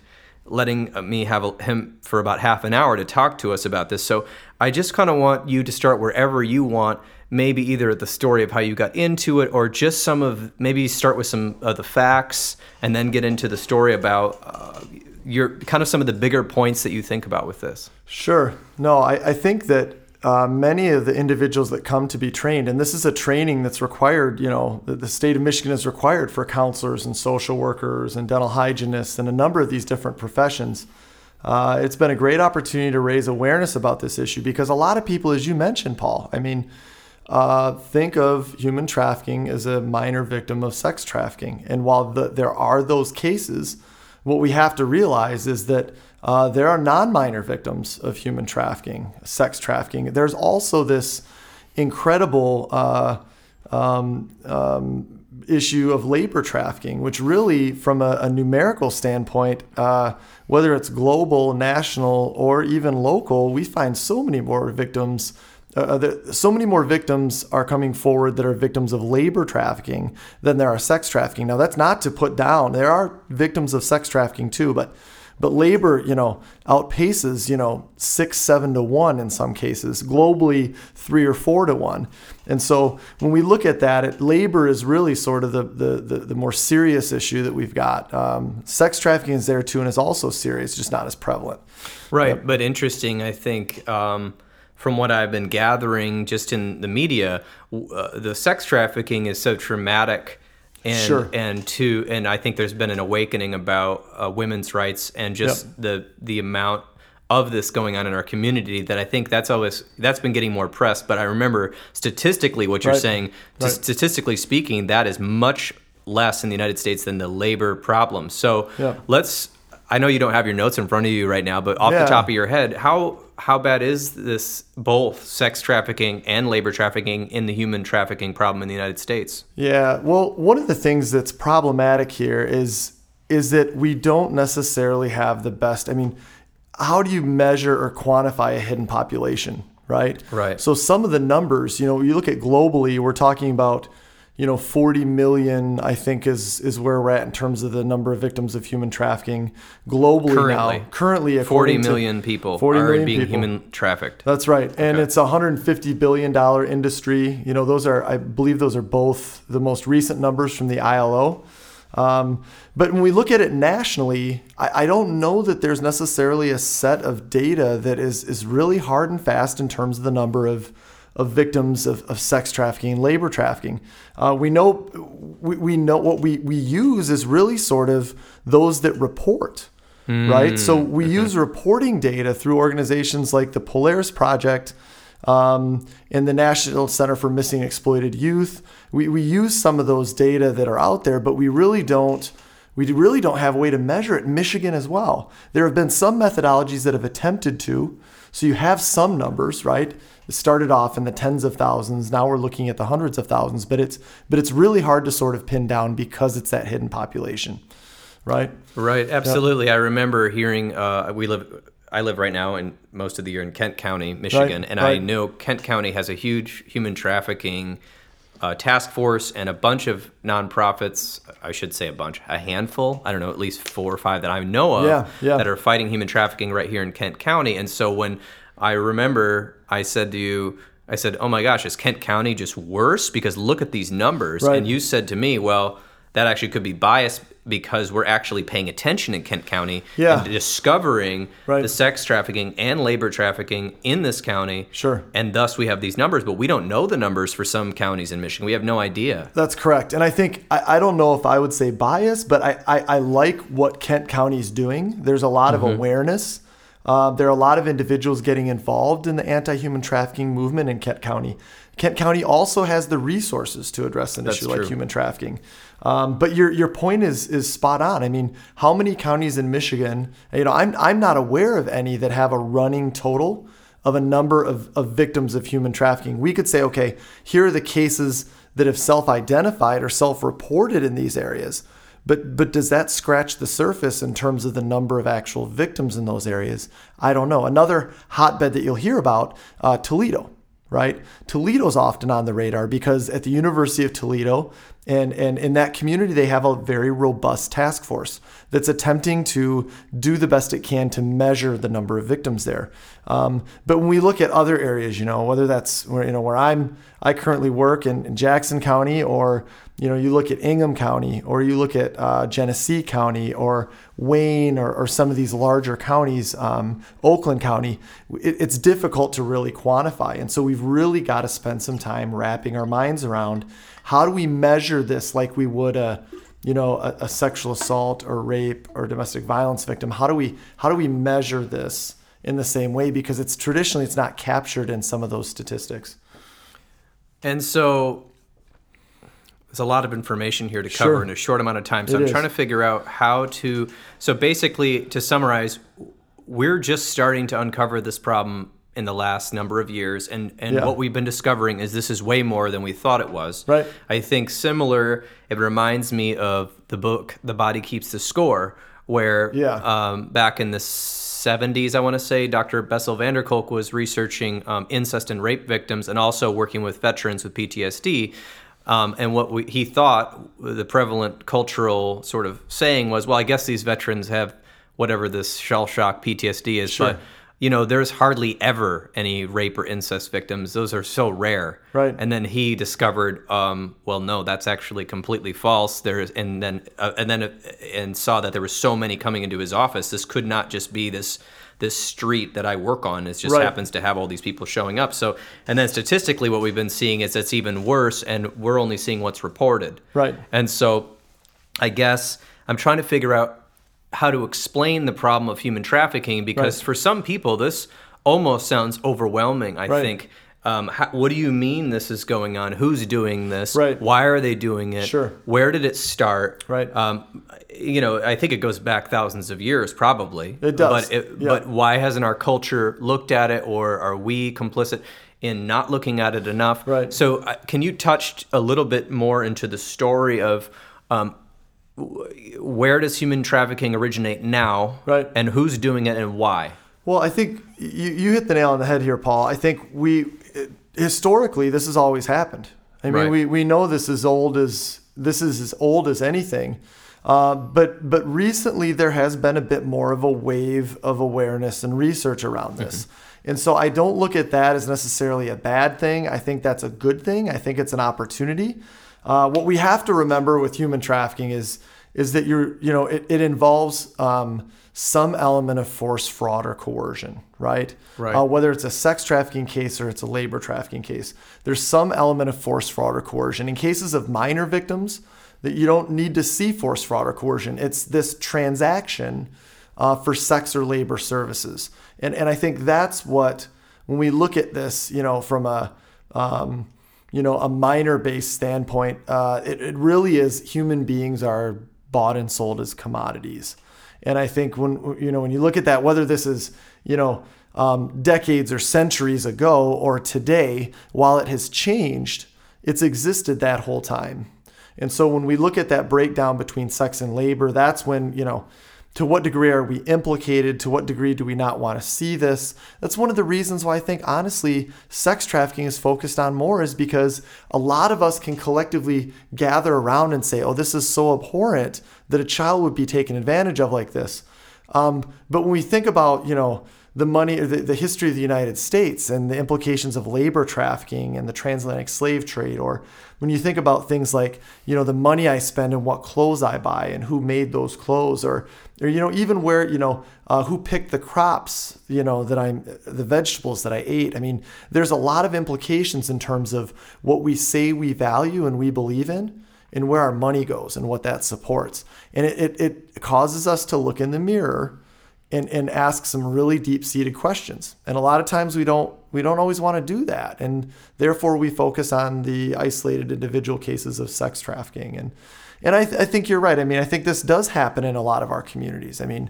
letting me have a, him for about half an hour to talk to us about this. So I just kind of want you to start wherever you want, maybe either the story of how you got into it or just some of maybe start with some of the facts and then get into the story about uh, your kind of some of the bigger points that you think about with this. Sure. No, I, I think that uh, many of the individuals that come to be trained, and this is a training that's required, you know, the, the state of Michigan is required for counselors and social workers and dental hygienists and a number of these different professions. Uh, it's been a great opportunity to raise awareness about this issue because a lot of people, as you mentioned, Paul, I mean, uh, think of human trafficking as a minor victim of sex trafficking. And while the, there are those cases, what we have to realize is that uh, there are non minor victims of human trafficking, sex trafficking. There's also this incredible uh, um, um, issue of labor trafficking, which really, from a, a numerical standpoint, uh, whether it's global, national, or even local, we find so many more victims. Uh, there, so many more victims are coming forward that are victims of labor trafficking than there are sex trafficking. Now, that's not to put down. There are victims of sex trafficking too, but but labor, you know, outpaces, you know, six, seven to one in some cases, globally three or four to one. And so when we look at that, it, labor is really sort of the, the, the, the more serious issue that we've got. Um, sex trafficking is there too and is also serious, just not as prevalent. Right, but interesting. I think um, from what I've been gathering, just in the media, uh, the sex trafficking is so traumatic, and Sure. and to and I think there's been an awakening about uh, women's rights and just the the amount of this going on in our community that I think that's always that's been getting more press. But I remember statistically what you're Right. saying. Right. Statistically speaking, that is much less in the United States than the labor problem. So Yeah. let's. I know you don't have your notes in front of you right now, but off Yeah. the top of your head, how how bad is this both sex trafficking and labor trafficking in the human trafficking problem in the United States? Yeah, well, one of the things that's problematic here is is that we don't necessarily have the best. I mean, how do you measure or quantify a hidden population, right? Right. So some of the numbers, you know, you look at globally, we're talking about, you know, 40 million, I think is is where we're at in terms of the number of victims of human trafficking globally Currently. now. Currently, 40 according to- people 40 are million being people. human trafficked. That's right. And Okay. it's a 150 billion dollar industry. You know, those are I believe those are both the most recent numbers from the ILO. Um, but when we look at it nationally, I, I don't know that there's necessarily a set of data that is is really hard and fast in terms of the number of of victims of, of sex trafficking labor trafficking. Uh, we know we, we know what we, we use is really sort of those that report right? So we use reporting data through organizations like the Polaris Project um, and the National Center for Missing Exploited Youth. We, we use some of those data that are out there, but we really don't. We really don't have a way to measure it in Michigan as well. There have been some methodologies that have attempted to. So you have some numbers, right? It started off in the tens of thousands. Now we're looking at the hundreds of thousands, but it's but it's really hard to sort of pin down because it's that hidden population, right? Right, absolutely. I remember hearing uh, we live. I live right now in most of the year in Kent County, Michigan, and I know Kent County has a huge human trafficking uh, task force and a bunch of nonprofits. I should say a bunch, a handful. I don't know, at least four or five that I know of Yeah, yeah. that are fighting human trafficking right here in Kent County. And so when I remember, I said to you. I said, "Oh my gosh, is Kent County just worse? Because look at these numbers." Right. And you said to me, "Well, that actually could be biased because we're actually paying attention in Kent County Yeah. and discovering Right. the sex trafficking and labor trafficking in this county. Sure. And thus we have these numbers, but we don't know the numbers for some counties in Michigan. We have no idea. That's correct. And I think, I, I don't know if I would say bias, but I, I, I like what Kent County is doing. There's a lot of awareness. Uh, there are a lot of individuals getting involved in the anti human trafficking movement in Kent County. Kent County also has the resources to address an That's issue true. like human trafficking. Um, but your, your point is, is spot on. I mean, how many counties in Michigan, you know, I'm, I'm not aware of any that have a running total of a number of, of victims of human trafficking. We could say, okay, here are the cases that have self-identified or self-reported in these areas. But but does that scratch the surface in terms of the number of actual victims in those areas? I don't know. Another hotbed that you'll hear about, uh, Toledo, right? Toledo's often on the radar because at the University of Toledo and, and in that community, they have a very robust task force that's attempting to do the best it can to measure the number of victims there. Um, but when we look at other areas, you know, whether that's where, you know, where I'm, I currently work in, in Jackson County or, you know, you look at Ingham County or you look at uh, Genesee County or Wayne or, or some of these larger counties, um, Oakland County, it, it's difficult to really quantify. And so we've really got to spend some time wrapping our minds around how do we measure this like we would a, you know, a, a sexual assault or rape or domestic violence victim. How do we how do we measure this in the same way? Because it's traditionally it's not captured in some of those statistics. And so there's a lot of information here to cover Sure. in a short amount of time. So It I'm is. trying to figure out how to. So basically, to summarize, we're just starting to uncover this problem in the last number of years, and and Yeah. what we've been discovering is this is way more than we thought it was. Right. I think similar. It reminds me of the book "The Body Keeps the Score," where Yeah. um, back in the 70s, I want to say, Dr. Bessel van der Kolk was researching um, incest and rape victims and also working with veterans with PTSD. Um, and what we, he thought the prevalent cultural sort of saying was, well, I guess these veterans have whatever this shell shock PTSD is, Sure. but you know, there's hardly ever any rape or incest victims. Those are so rare. Right. And then he discovered, um, well, no, that's actually completely false. There's, and then, uh, and then, uh, and saw that there were so many coming into his office. This could not just be this, this street that I work on. It just Right. happens to have all these people showing up. So, and then statistically, what we've been seeing is it's even worse, and we're only seeing what's reported. Right. And so, I guess I'm trying to figure out how to explain the problem of human trafficking because Right. for some people this almost sounds overwhelming. I Right. think. Um, how, what do you mean this is going on? Who's doing this? Right. Why are they doing it? Sure. Where did it start? Right. Um, you know, I think it goes back thousands of years, probably. It does, But, it, yeah. but why hasn't our culture looked at it, or are we complicit in not looking at it enough? Right. So, uh, can you touch a little bit more into the story of um, where does human trafficking originate now, Right. and who's doing it and why? Well, I think you, you hit the nail on the head here, Paul. I think we historically this has always happened. I mean, Right. we, we know this is old as this is as old as anything. Uh, but but recently there has been a bit more of a wave of awareness and research around this. And so I don't look at that as necessarily a bad thing. I think that's a good thing. I think it's an opportunity. Uh, what we have to remember with human trafficking is is that you're you know it, it involves um, some element of force, fraud, or coercion, right? Right. Uh, whether it's a sex trafficking case or it's a labor trafficking case, there's some element of force, fraud, or coercion. In cases of minor victims, that you don't need to see force, fraud, or coercion. It's this transaction uh, for sex or labor services, and and I think that's what when we look at this, you know, from a um, you know a minor based standpoint, uh, it, it really is human beings are bought and sold as commodities. And I think when you know when you look at that, whether this is you know um, decades or centuries ago or today, while it has changed, it's existed that whole time. And so when we look at that breakdown between sex and labor, that's when you know to what degree are we implicated? To what degree do we not want to see this? That's one of the reasons why I think, honestly, sex trafficking is focused on more, is because a lot of us can collectively gather around and say, oh, this is so abhorrent that a child would be taken advantage of like this. Um, but when we think about, you know, the money the, the history of the United States and the implications of labor trafficking and the transatlantic slave trade or when you think about things like you know the money I spend and what clothes I buy and who made those clothes or or you know even where you know uh, who picked the crops you know that I'm the vegetables that I ate. I mean there's a lot of implications in terms of what we say we value and we believe in and where our money goes and what that supports. And it, it, it causes us to look in the mirror and, and ask some really deep seated questions. And a lot of times we don't we don't always want to do that. And therefore we focus on the isolated individual cases of sex trafficking. And and I, th- I think you're right. I mean, I think this does happen in a lot of our communities. I mean,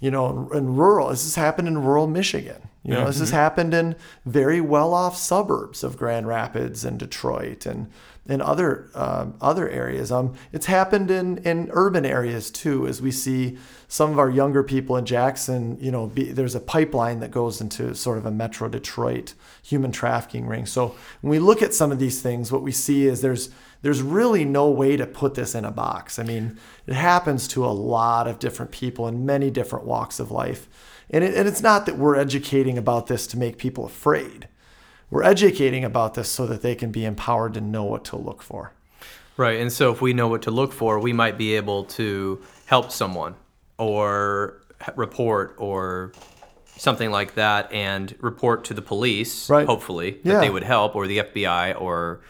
you know, in rural, this has happened in rural Michigan. You know, this has happened in very well off suburbs of Grand Rapids and Detroit and in other um, other areas. Um, it's happened in in urban areas too, as we see some of our younger people in Jackson. You know, be, there's a pipeline that goes into sort of a Metro Detroit human trafficking ring. So when we look at some of these things, what we see is there's there's really no way to put this in a box. I mean, it happens to a lot of different people in many different walks of life. And, it, and it's not that we're educating about this to make people afraid we're educating about this so that they can be empowered to know what to look for. Right. And so if we know what to look for, we might be able to help someone or report or something like that and report to the police, right. hopefully, that they would help or the FBI or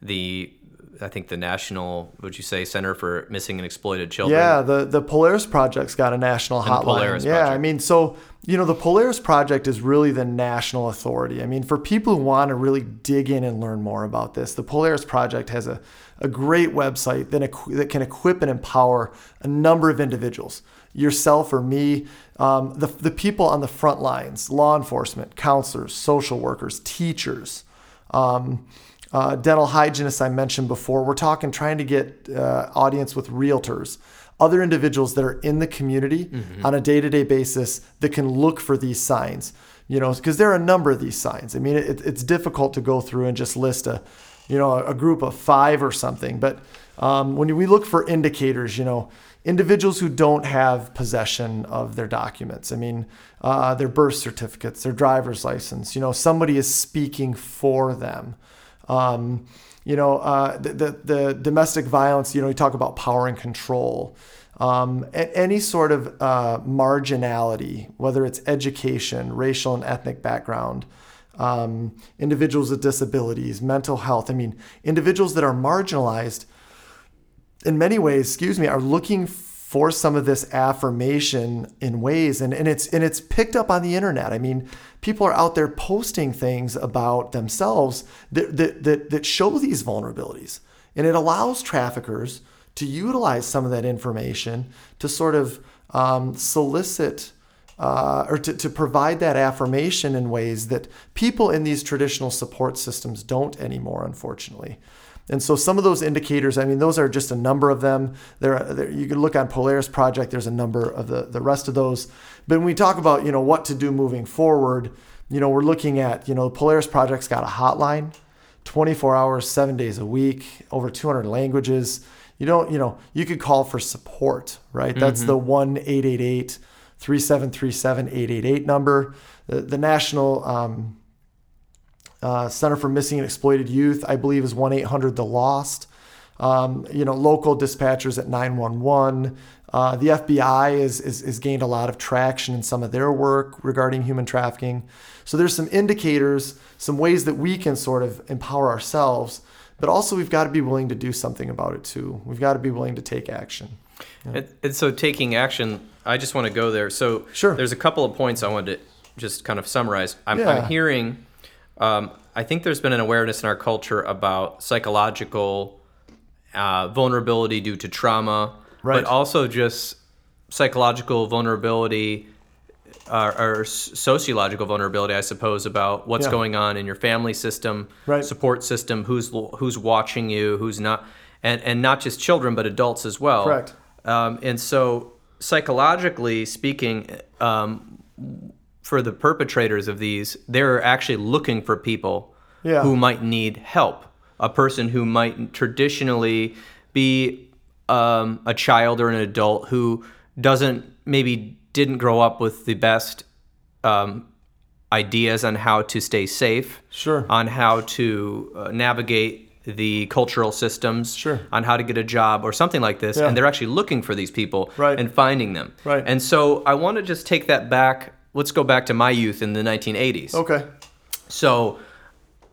the I think the national, would you say, Center for Missing and Exploited Children? Yeah, the the Polaris Project's got a national hotline. Polaris yeah, Project. I mean, so you know, the Polaris Project is really the national authority. I mean, for people who want to really dig in and learn more about this, the Polaris Project has a, a great website that, that can equip and empower a number of individuals, yourself or me, um, the, the people on the front lines, law enforcement, counselors, social workers, teachers. Um, uh, dental hygienists I mentioned before. We're talking trying to get uh, audience with realtors, other individuals that are in the community mm-hmm. on a day-to-day basis that can look for these signs. You know, because there are a number of these signs. I mean, it, it's difficult to go through and just list a, you know, a group of five or something. But um, when we look for indicators, you know, individuals who don't have possession of their documents. I mean, uh, their birth certificates, their driver's license. You know, somebody is speaking for them. Um, you know, uh, the, the, the, domestic violence, you know, you talk about power and control. Um, any sort of uh, marginality, whether it's education, racial and ethnic background, um, individuals with disabilities, mental health. I mean, individuals that are marginalized in many ways, excuse me, are looking for some of this affirmation in ways and, and it's and it's picked up on the internet. I mean, people are out there posting things about themselves that that that, that show these vulnerabilities. And it allows traffickers to utilize some of that information to sort of um, solicit uh, or to, to provide that affirmation in ways that people in these traditional support systems don't anymore, unfortunately. And so some of those indicators, I mean, those are just a number of them. There, there, you can look on Polaris Project. There's a number of the, the rest of those. But when we talk about, you know, what to do moving forward, you know, we're looking at, you know, the Polaris Project's got a hotline, 24 hours, seven days a week, over 200 languages. You don't, you know, you could call for support, right? Mm-hmm. That's the 1 888 3737 888 number. The, the national, um, uh, Center for Missing and Exploited Youth, I believe, is 1 800 The Lost. Um, you know, local dispatchers at 911. Uh, the FBI is, is, is, gained a lot of traction in some of their work regarding human trafficking. So there's some indicators, some ways that we can sort of empower ourselves, but also we've got to be willing to do something about it too. We've got to be willing to take action. Yeah. And, and, so taking action, I just want to go there. So sure. there's a couple of points I wanted to just kind of summarize. I'm, yeah. I'm hearing um, I think there's been an awareness in our culture about psychological uh, vulnerability due to trauma, right. but also just psychological vulnerability uh, or sociological vulnerability, I suppose, about what's yeah. going on in your family system, right. support system, who's who's watching you, who's not, and and not just children but adults as well. Correct. Um, and so psychologically speaking, um, for the perpetrators of these, they're actually looking for people yeah. who might need help. A person who might traditionally be um, a child or an adult who doesn't maybe didn't grow up with the best um, ideas on how to stay safe, Sure. on how to uh, navigate the cultural systems, Sure. on how to get a job or something like this, Yeah. and they're actually looking for these people Right. and finding them. Right. And so I want to just take that back. Let's go back to my youth in the 1980s. Okay. So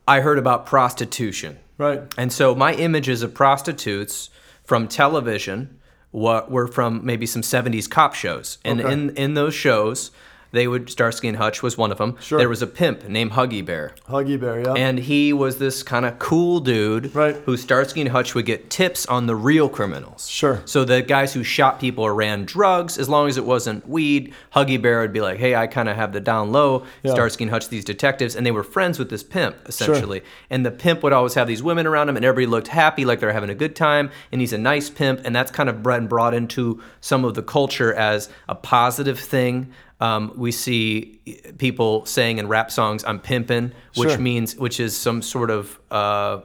I heard about prostitution. Right. And so my images of prostitutes from television were from maybe some 70s cop shows. And Okay. in, in those shows, they would, Starsky and Hutch was one of them. Sure. There was a pimp named Huggy Bear. Huggy Bear. Yeah. And he was this kind of cool dude Right. who Starsky and Hutch would get tips on the real criminals. Sure. So the guys who shot people or ran drugs, as long as it wasn't weed, Huggy Bear would be like, hey, I kind of have the down low. Yeah. Starsky and Hutch, these detectives, and they were friends with this pimp, essentially. Sure. And the pimp would always have these women around him, and everybody looked happy, like they're having a good time. And he's a nice pimp, and that's kind of bred and brought into some of the culture as a positive thing. Um, we see people saying in rap songs, "I'm pimping," which Sure. means, which is some sort of uh,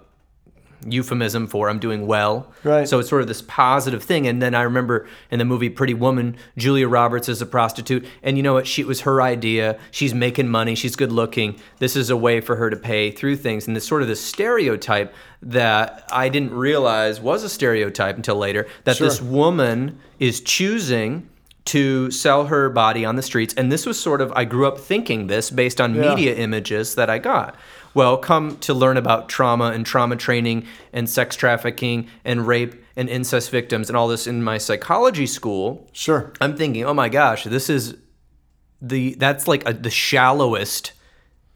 euphemism for I'm doing well. Right. So it's sort of this positive thing. And then I remember in the movie Pretty Woman, Julia Roberts is a prostitute. And you know what? She it was her idea. She's making money. She's good looking. This is a way for her to pay through things. And this sort of this stereotype that I didn't realize was a stereotype until later that Sure. this woman is choosing to sell her body on the streets. And this was sort of, I grew up thinking this based on Yeah. media images that I got. Well, come to learn about trauma and trauma training and sex trafficking and rape and incest victims and all this in my psychology school. sure. I'm thinking, oh my gosh, this is the that's like a, the shallowest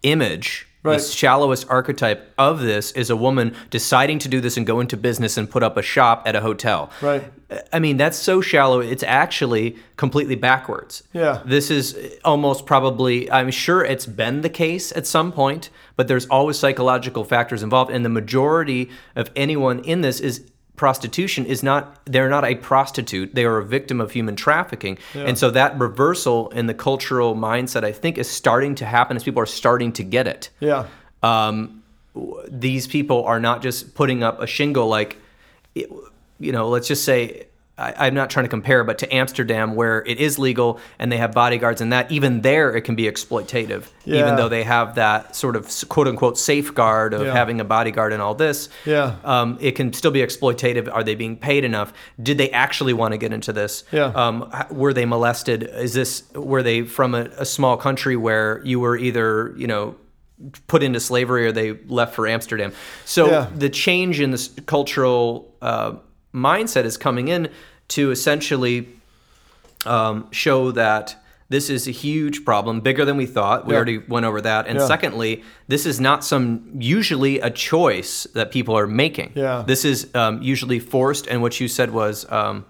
image. Right. The shallowest archetype of this is a woman deciding to do this and go into business and put up a shop at a hotel. Right. I mean, that's so shallow. It's actually completely backwards. Yeah. This is almost probably, I'm sure it's been the case at some point, but there's always psychological factors involved. And the majority of anyone in this is prostitution is not, they're not a prostitute. They are a victim of human trafficking. And so that reversal in the cultural mindset, I think, is starting to happen as people are starting to get it Yeah. um, w- these people are not just putting up a shingle like you know let's just say I, i'm not trying to compare but to amsterdam where it is legal and they have bodyguards and that even there it can be exploitative Yeah. even though they have that sort of quote unquote safeguard of Yeah. having a bodyguard and all this Yeah. um, it can still be exploitative are they being paid enough did they actually want to get into this Yeah. um, were they molested is this were they from a, a small country where you were either you know put into slavery or they left for Amsterdam. So Yeah. the change in this cultural uh, mindset is coming in to essentially um, show that this is a huge problem, bigger than we thought. We Yeah. already went over that. And Yeah. secondly, this is not some usually a choice that people are making. Yeah. This is um, usually forced. And what you said was, um,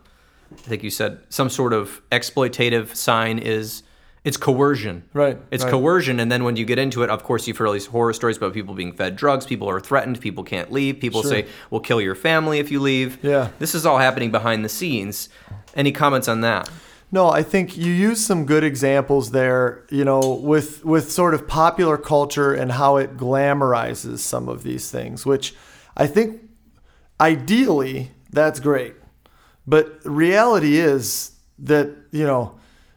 I think you said some sort of exploitative sign is it's coercion. Right, It's right. coercion, and then when you get into it, of course, you've heard all these horror stories about people being fed drugs. People are threatened. People can't leave. People Sure. say, "We'll kill your family if you leave." Yeah. This is all happening behind the scenes. Any comments on that? No, I think you use some good examples there, you know, with with sort of popular culture and how it glamorizes some of these things, which I think ideally that's great. But reality is that, you know,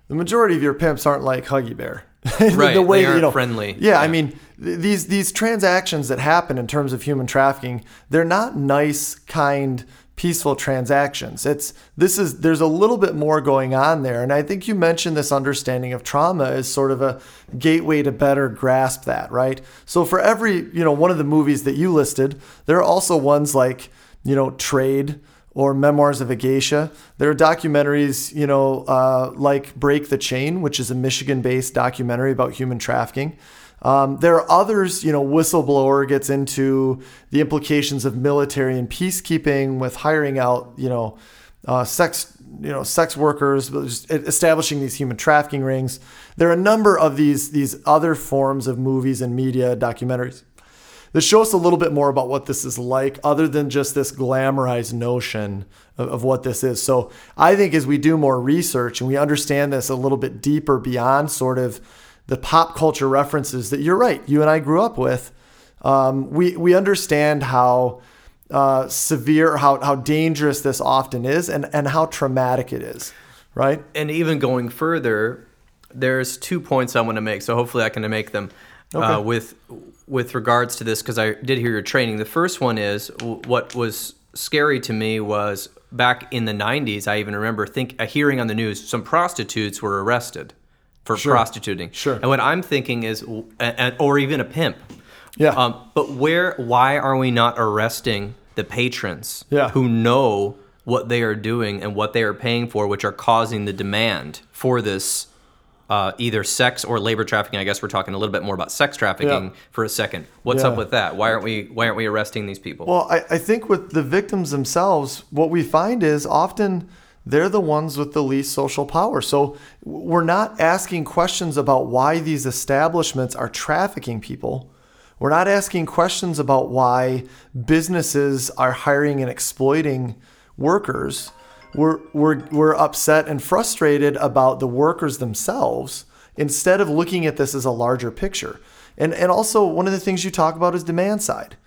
the majority of your pimps aren't like Huggy Bear. Right, the way they aren't you know, friendly. Yeah, I mean, th- these these transactions that happen in terms of human trafficking, they're not nice, kind, peaceful transactions. It's this is there's a little bit more going on there, and I think you mentioned this understanding of trauma is sort of a gateway to better grasp that, right? So for every you know one of the movies that you listed, there are also ones like you know Trade or Memoirs of a Geisha. There are documentaries, you know, uh, like Break the Chain, which is a Michigan-based documentary about human trafficking. Um, there are others, you know, Whistleblower gets into the implications of military and peacekeeping with hiring out, you know, uh, sex, you know, sex workers, establishing these human trafficking rings. There are a number of these these other forms of movies and media documentaries that show us a little bit more about what this is like, other than just this glamorized notion of, of what this is. So I think as we do more research and we understand this a little bit deeper beyond sort of the pop culture references that you're right, you and I grew up with, um, we we understand how uh, severe, how how dangerous this often is, and and how traumatic it is, right? and even going further, there's two points I want to make, so hopefully I can make them uh, with with regards to this because I did hear your training. The first one is w- what was scary to me was back in the 90s. I even remember think uh, hearing on the news some prostitutes were arrested for prostituting. Sure. And what I'm thinking is, a- a- or even a pimp. Yeah. Um, but where? Why are we not arresting the patrons Yeah. who know what they are doing and what they are paying for, which are causing the demand for this uh, either sex or labor trafficking? I guess we're talking a little bit more about sex trafficking Yeah. for a second. What's Yeah. up with that? Why aren't we? Why aren't we arresting these people? Well, I, I think with the victims themselves, what we find is often they're the ones with the least social power. So we're not asking questions about why these establishments are trafficking people. We're not asking questions about why businesses are hiring and exploiting workers. We're, we're, we're upset and frustrated about the workers themselves instead of looking at this as a larger picture. And, and also, one of the things you talk about is demand side.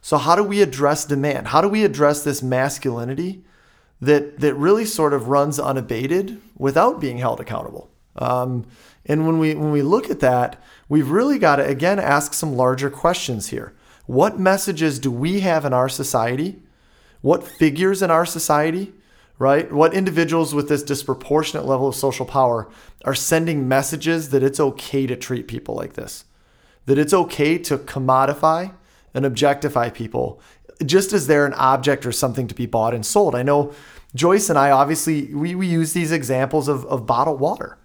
So how do we address demand? How do we address this masculinity that that really sort of runs unabated without being held accountable? Um, and when we when we look at that, we've really got to again ask some larger questions here. What messages do we have in our society? What figures in our society, right? What individuals with this disproportionate level of social power are sending messages that it's okay to treat people like this? That it's okay to commodify and objectify people just as they're an object or something to be bought and sold. I know Joyce and I obviously we, we use these examples of, of bottled water.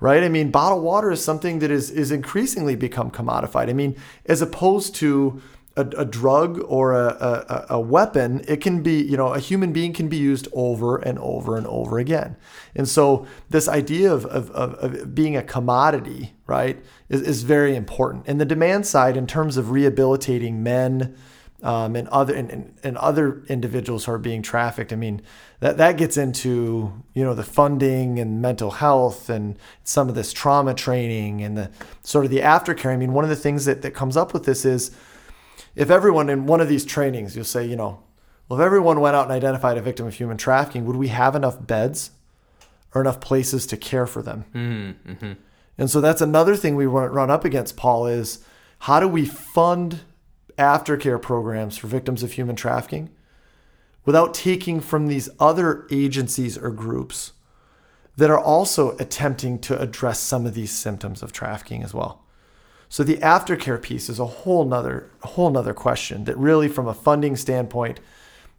Right? I mean, bottled water is something that is is increasingly become commodified. I mean, as opposed to a, a drug or a, a, a weapon, it can be, you know, a human being can be used over and over and over again. And so this idea of, of, of, of being a commodity, right, is, is very important. And the demand side in terms of rehabilitating men, um, and other and, and, other individuals who are being trafficked. I mean, that that gets into you know the funding and mental health and some of this trauma training and the sort of the aftercare. I mean, one of the things that, that comes up with this is if everyone in one of these trainings, you'll say, you know, well, if everyone went out and identified a victim of human trafficking, would we have enough beds or enough places to care for them? Mm-hmm. And so that's another thing we run run up against, Paul, is how do we fund aftercare programs for victims of human trafficking without taking from these other agencies or groups that are also attempting to address some of these symptoms of trafficking as well. So the aftercare piece is a whole nother a whole nother question that really from a funding standpoint,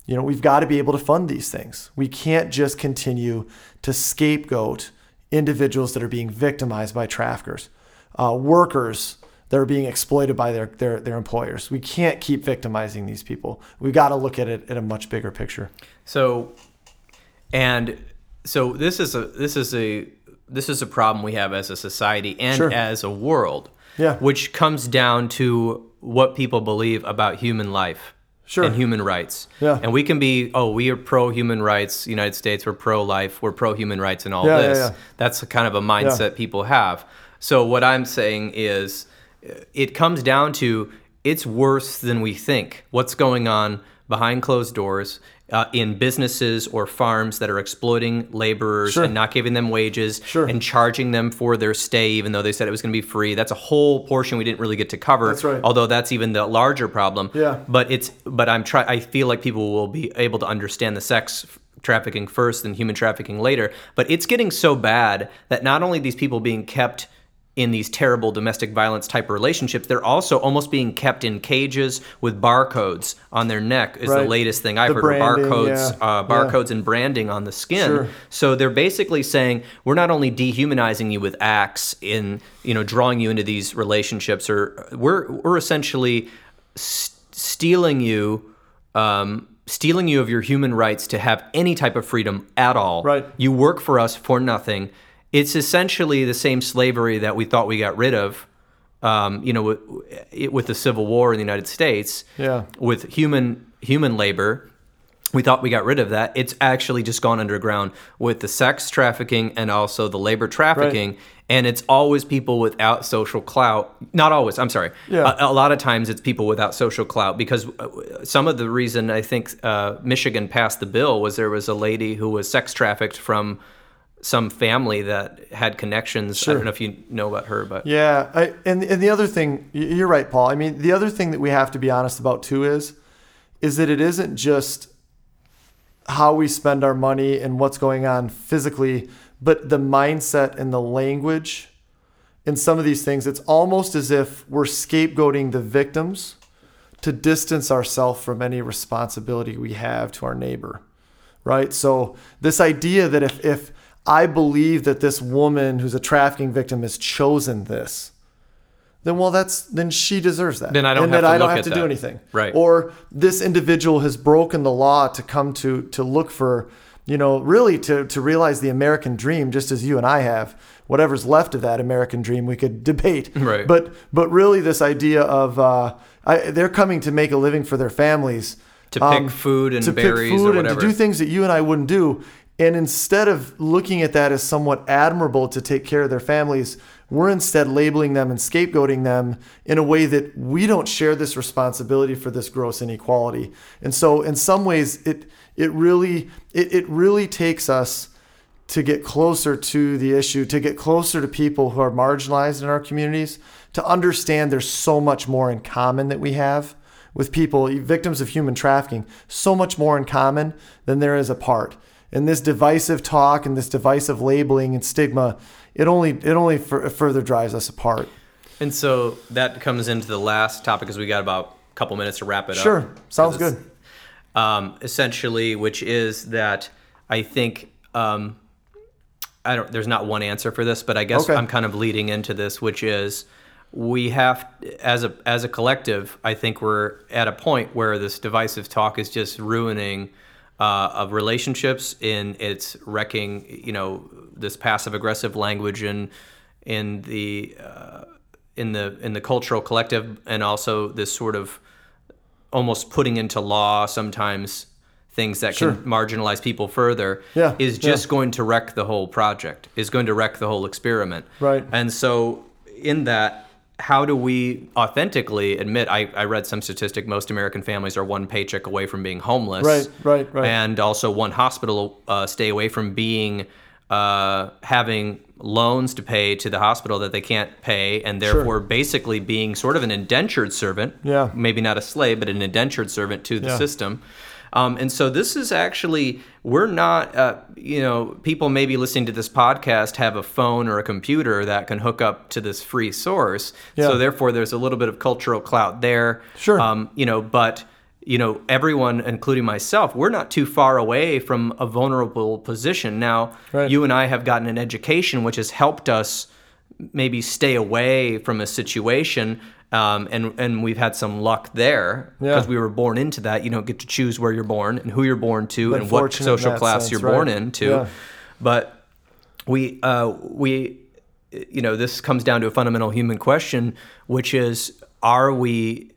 you know, we've got to be able to fund these things. We can't just continue to scapegoat individuals that are being victimized by traffickers, uh, workers that are being exploited by their, their, their employers. We can't keep victimizing these people. We've got to look at it at a much bigger picture. So, and so this is a this is a this is a problem we have as a society and Sure. as a world. Yeah. Which comes down to what people believe about human life. Sure. And human rights. Yeah. And we can be, oh, we are pro human rights, United States, we're pro life, we're pro human rights and all Yeah, this. yeah. That's kind of a mindset people have. So what I'm saying is it comes down to it's worse than we think. What's going on behind closed doors uh, in businesses or farms that are exploiting laborers Sure. and not giving them wages Sure. and charging them for their stay, even though they said it was going to be free. That's a whole portion we didn't really get to cover. That's right. Although that's even the larger problem. Yeah. But it's but I'm try. I feel like people will be able to understand the sex trafficking first and human trafficking later. But it's getting so bad that not only these people being kept in these terrible domestic violence type relationships, they're also almost being kept in cages with barcodes on their neck. Is the latest thing I've The heard. branding, barcodes, yeah. uh, Yeah. barcodes and branding on the skin. Sure. So they're basically saying we're not only dehumanizing you with acts in you know drawing you into these relationships, or we're we're essentially s- stealing you, um, stealing you of your human rights to have any type of freedom at all. Right. You work for us for nothing. It's essentially the same slavery that we thought we got rid of. Um, you know, with, with the Civil War in the United States, Yeah. with human human labor, we thought we got rid of that. It's actually just gone underground with the sex trafficking and also the labor trafficking. And it's always people without social clout. Not always, I'm sorry. Yeah. A, a lot of times it's people without social clout because uh, some of the reason I think uh, Michigan passed the bill was there was a lady who was sex trafficked from some family that had connections. I don't know if you know about her, but Yeah, I, and and the other thing, you're right, Paul. I mean, the other thing that we have to be honest about too is, is that it isn't just how we spend our money and what's going on physically, but the mindset and the language in some of these things. It's almost as if we're scapegoating the victims to distance ourselves from any responsibility we have to our neighbor, right? So this idea that if if I believe that this woman who's a trafficking victim has chosen this, then well that's then she deserves that. Then I don't and have that to I don't have to do anything. Right. Or this individual has broken the law to come to to look for, you know, really to to realize the American dream just as you and I have. Whatever's left of that American dream we could debate. Right. But but really this idea of uh, I, they're coming to make a living for their families. To pick food and to berries pick or food and to do things that you and I wouldn't do. And instead of looking at that as somewhat admirable to take care of their families, we're instead labeling them and scapegoating them in a way that we don't share this responsibility for this gross inequality. And so in some ways it it really it, it really takes us to get closer to the issue, to get closer to people who are marginalized in our communities, to understand there's so much more in common that we have with people, victims of human trafficking, so much more in common than there is apart. And this divisive talk and this divisive labeling and stigma, it only it only fur further drives us apart. and so that comes into the last topic because we got about a couple minutes to wrap it up. Sure, sounds good. um, essentially, which is that I think um, I don't. There's not one answer for this, but I guess Okay. I'm kind of leading into this, which is we have as a as a collective. I think we're at a point where this divisive talk is just ruining. Uh, of relationships in it's wrecking you know this passive aggressive language in in the uh, in the in the cultural collective and also this sort of almost putting into law sometimes things that Sure. can marginalize people further Yeah, is yeah. just going to wreck the whole project is going to wreck the whole experiment Right. and so in that how do we authentically admit I, I read some statistic most american families are one paycheck away from being homeless Right, right, right. and also one hospital uh, stay away from being uh, having loans to pay to the hospital that they can't pay and therefore basically being sort of an indentured servant Yeah. maybe not a slave but an indentured servant to the Yeah. system um, and so this is actually we're not uh, you know people maybe listening to this podcast have a phone or a computer that can hook up to this free source Yeah. so therefore there's a little bit of cultural clout there Sure. um, you know but you know everyone including myself we're not too far away from a vulnerable position now Right. you and i have gotten an education which has helped us maybe stay away from a situation um, and and we've had some luck there Yeah. because we were born into that you don't get to choose where you're born and who you're born to But and what social class sense, you're right. born into Yeah. but we uh, we you know this comes down to a fundamental human question which is are we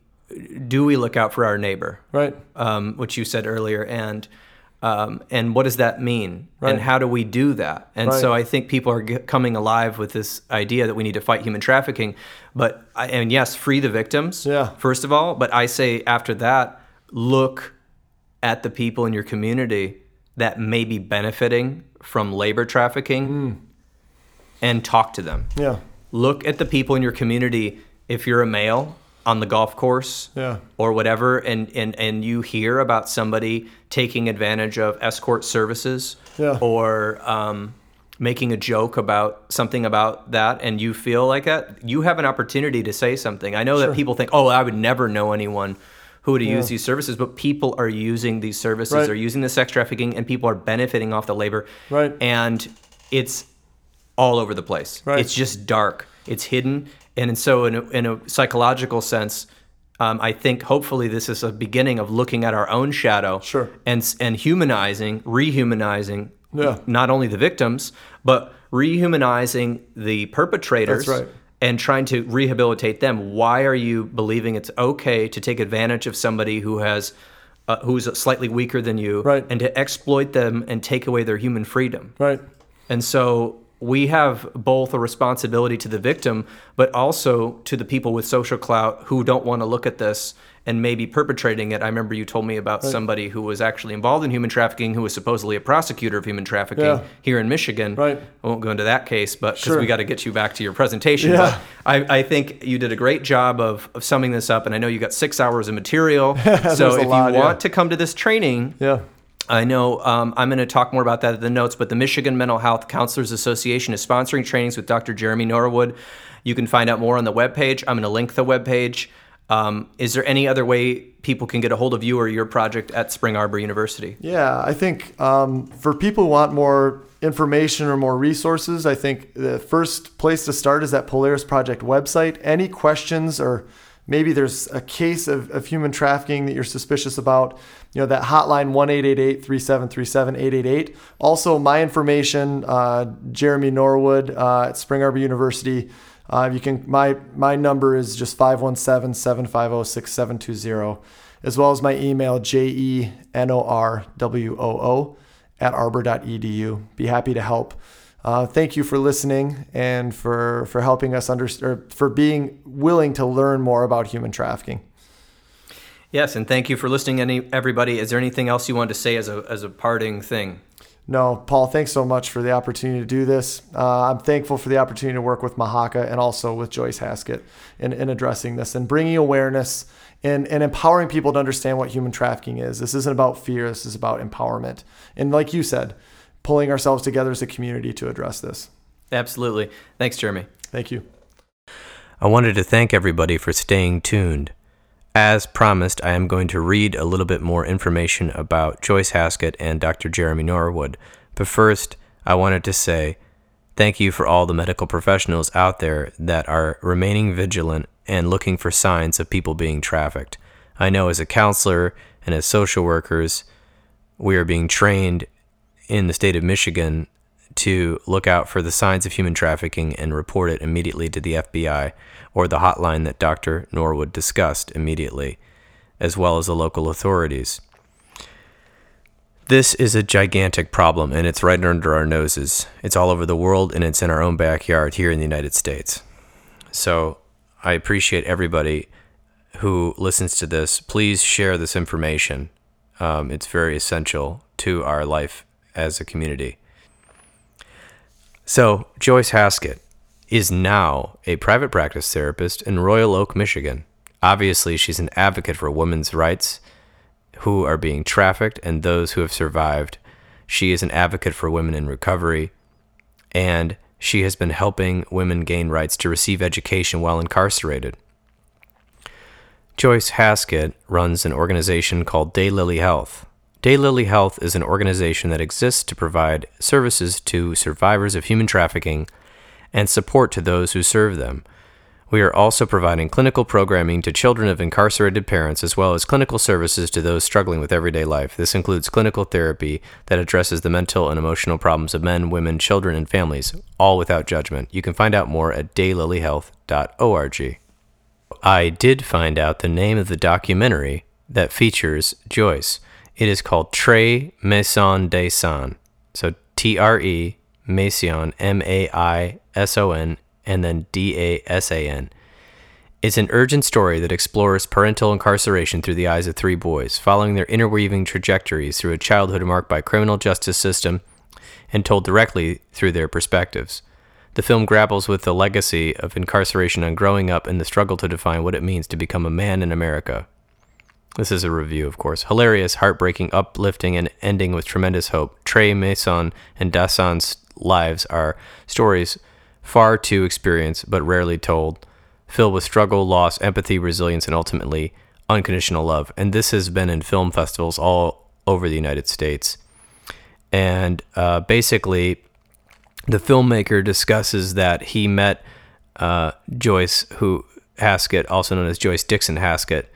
do we look out for our neighbor Right. um, which you said earlier, and um, and what does that mean, Right. and how do we do that? And so I think people are g- coming alive with this idea that we need to fight human trafficking, but I, and yes, free the victims, Yeah. first of all. But I say after that, look at the people in your community that may be benefiting from labor trafficking, Hmm. and talk to them Yeah. look at the people in your community if you're a male on the golf course Yeah. or whatever and, and, and you hear about somebody taking advantage of escort services Yeah. or um, making a joke about something about that and you feel like that you have an opportunity to say something i know that people think oh i would never know anyone who would use these services but people are using these services Right. they're using the sex trafficking and people are benefiting off the labor Right. and it's all over the place. Right. It's just dark. It's hidden, and so in a, in a psychological sense, um, I think hopefully this is a beginning of looking at our own shadow, Sure. and and humanizing, rehumanizing, Yeah. not only the victims but rehumanizing the perpetrators. Right. And trying to rehabilitate them. Why are you believing it's okay to take advantage of somebody who has, uh, who's slightly weaker than you, Right. and to exploit them and take away their human freedom? Right. And so we have both a responsibility to the victim, but also to the people with social clout who don't want to look at this and maybe perpetrating it. I remember you told me about somebody who was actually involved in human trafficking, who was supposedly a prosecutor of human trafficking Yeah. here in Michigan. Right. I won't go into that case, but because Sure. we got to get you back to your presentation. Yeah. But I, I think you did a great job of, of summing this up, and I know you got six hours of material. so if lot, you yeah. want to come to this training, Yeah. I know um, I'm going to talk more about that in the notes, but the Michigan Mental Health Counselors Association is sponsoring trainings with Dr. Jeremy Norwood. You can find out more on the webpage. I'm going to link the webpage. Um, is there any other way people can get a hold of you or your project at Spring Arbor University? Yeah, I think um, for people who want more information or more resources, I think the first place to start is that Polaris Project website. Any questions or maybe there's a case of, of human trafficking that you're suspicious about, you know, that hotline 1-888-3737-888. Also, my information, uh, Jeremy Norwood uh, at Spring Arbor University. Uh, you can my my number is just 517-750-6720 as well as my email j-e-n-o-r-w-o-o at arbor.edu be happy to help uh, thank you for listening and for for helping us under or for being willing to learn more about human trafficking Yes, and thank you for listening, any everybody. Is there anything else you wanted to say as a as a parting thing? No, Paul, thanks so much for the opportunity to do this. Uh, I'm thankful for the opportunity to work with Mahaka and also with Joyce Haskett in, in addressing this and bringing awareness and, and empowering people to understand what human trafficking is. This isn't about fear, this is about empowerment. And like you said, pulling ourselves together as a community to address this. Absolutely. Thanks, Jeremy. Thank you. I wanted to thank everybody for staying tuned. As promised, I am going to read a little bit more information about Joyce Haskett and Dr. Jeremy Norwood. But first, I wanted to say thank you for all the medical professionals out there that are remaining vigilant and looking for signs of people being trafficked. I know as a counselor and as social workers, we are being trained in the state of Michigan to look out for the signs of human trafficking and report it immediately to the FBI or the hotline that Dr. Norwood discussed immediately, as well as the local authorities. This is a gigantic problem and it's right under our noses. It's all over the world and it's in our own backyard here in the United States. So I appreciate everybody who listens to this. Please share this information. Um, it's very essential to our life as a community. So, Joyce Haskett is now a private practice therapist in Royal Oak, Michigan. Obviously, she's an advocate for women's rights who are being trafficked and those who have survived. She is an advocate for women in recovery, and she has been helping women gain rights to receive education while incarcerated. Joyce Haskett runs an organization called Daylily Health. Daylily Health is an organization that exists to provide services to survivors of human trafficking and support to those who serve them. We are also providing clinical programming to children of incarcerated parents as well as clinical services to those struggling with everyday life. This includes clinical therapy that addresses the mental and emotional problems of men, women, children, and families, all without judgment. You can find out more at daylilyhealth.org. I did find out the name of the documentary that features Joyce. It is called Tre Maison Dasan. So T R E Maison, M A I S O N, and then D A S A N. It's an urgent story that explores parental incarceration through the eyes of three boys, following their interweaving trajectories through a childhood marked by criminal justice system and told directly through their perspectives. The film grapples with the legacy of incarceration and growing up and the struggle to define what it means to become a man in America. This is a review, of course. Hilarious, heartbreaking, uplifting, and ending with tremendous hope. Tre Maison and Dasan's lives are stories far too experienced but rarely told, filled with struggle, loss, empathy, resilience, and ultimately unconditional love. And this has been in film festivals all over the United States. And uh, basically, the filmmaker discusses that he met uh, Joyce, who Haskett, also known as Joyce Dixon Haskett,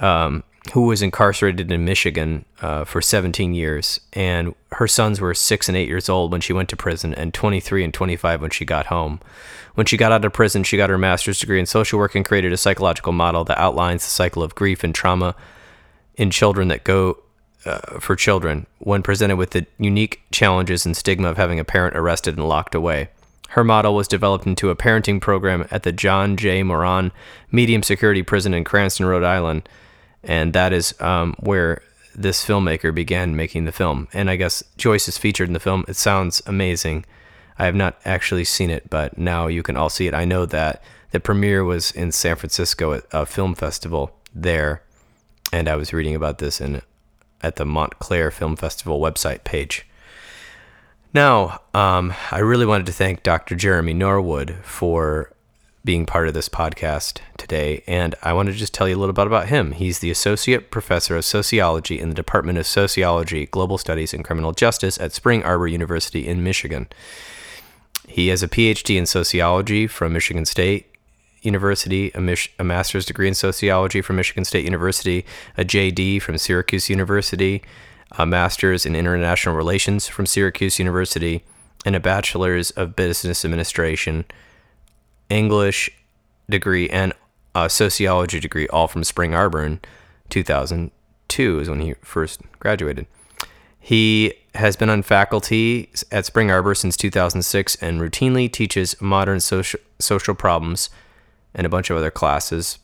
um, who was incarcerated in Michigan uh, for 17 years, and her sons were six and eight years old when she went to prison, and 23 and 25 when she got home. When she got out of prison, she got her master's degree in social work and created a psychological model that outlines the cycle of grief and trauma in children that go uh, for children when presented with the unique challenges and stigma of having a parent arrested and locked away. Her model was developed into a parenting program at the John J. Moran Medium Security Prison in Cranston, Rhode Island, and that is um, where this filmmaker began making the film. And I guess Joyce is featured in the film. It sounds amazing. I have not actually seen it, but now you can all see it. I know that the premiere was in San Francisco at a film festival there, and I was reading about this in at the Montclair Film Festival website page. Now, um, I really wanted to thank Dr. Jeremy Norwood for being part of this podcast today, and I want to just tell you a little bit about him. He's the Associate Professor of Sociology in the Department of Sociology, Global Studies, and Criminal Justice at Spring Arbor University in Michigan. He has a PhD in sociology from Michigan State University, a, Mich- a master's degree in sociology from Michigan State University, a JD from Syracuse University, a master's in international relations from Syracuse University, and a bachelor's of business administration, English degree, and a sociology degree, all from Spring Arbor in 2002 is when he first graduated. He has been on faculty at Spring Arbor since 2006 and routinely teaches modern social, social problems and a bunch of other classes,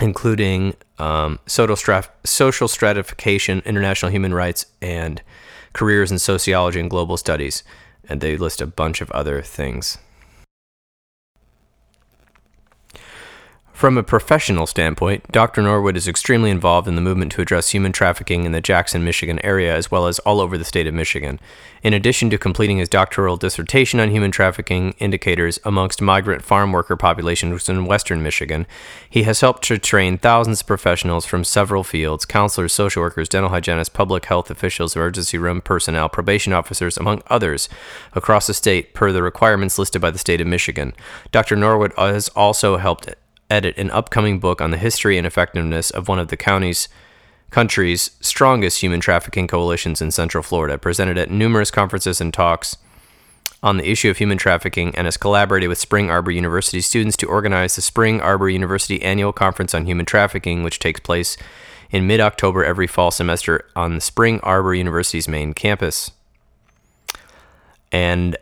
including um, social, social stratification, international human rights, and careers in sociology and global studies. And they list a bunch of other things. From a professional standpoint, Dr. Norwood is extremely involved in the movement to address human trafficking in the Jackson, Michigan area, as well as all over the state of Michigan. In addition to completing his doctoral dissertation on human trafficking indicators amongst migrant farm worker populations in western Michigan, he has helped to train thousands of professionals from several fields counselors, social workers, dental hygienists, public health officials, emergency room personnel, probation officers, among others, across the state per the requirements listed by the state of Michigan. Dr. Norwood has also helped edit an upcoming book on the history and effectiveness of one of the county's country's strongest human trafficking coalitions in Central Florida, presented at numerous conferences and talks on the issue of human trafficking, and has collaborated with Spring Arbor University students to organize the Spring Arbor University Annual Conference on Human Trafficking, which takes place in mid October every fall semester on the Spring Arbor University's main campus. And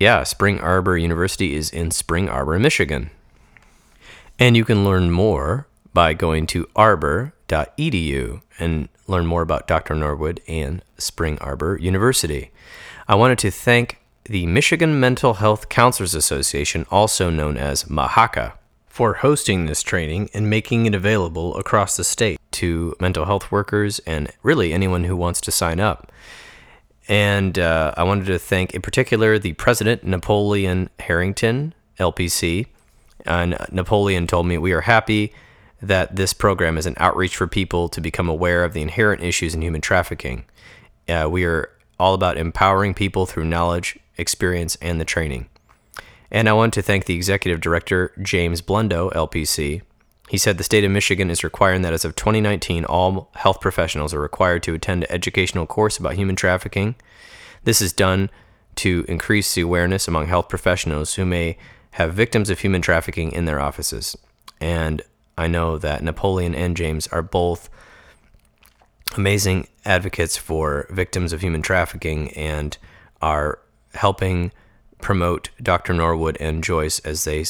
yeah, Spring Arbor University is in Spring Arbor, Michigan. And you can learn more by going to arbor.edu and learn more about Dr. Norwood and Spring Arbor University. I wanted to thank the Michigan Mental Health Counselors Association, also known as MAHACA, for hosting this training and making it available across the state to mental health workers and really anyone who wants to sign up. And uh, I wanted to thank, in particular, the president, Napoleon Harrington, LPC, and Napoleon told me, We are happy that this program is an outreach for people to become aware of the inherent issues in human trafficking. Uh, we are all about empowering people through knowledge, experience, and the training. And I want to thank the executive director, James Blundo, LPC. He said the state of Michigan is requiring that as of 2019, all health professionals are required to attend an educational course about human trafficking. This is done to increase the awareness among health professionals who may have victims of human trafficking in their offices. And I know that Napoleon and James are both amazing advocates for victims of human trafficking and are helping promote Dr. Norwood and Joyce as they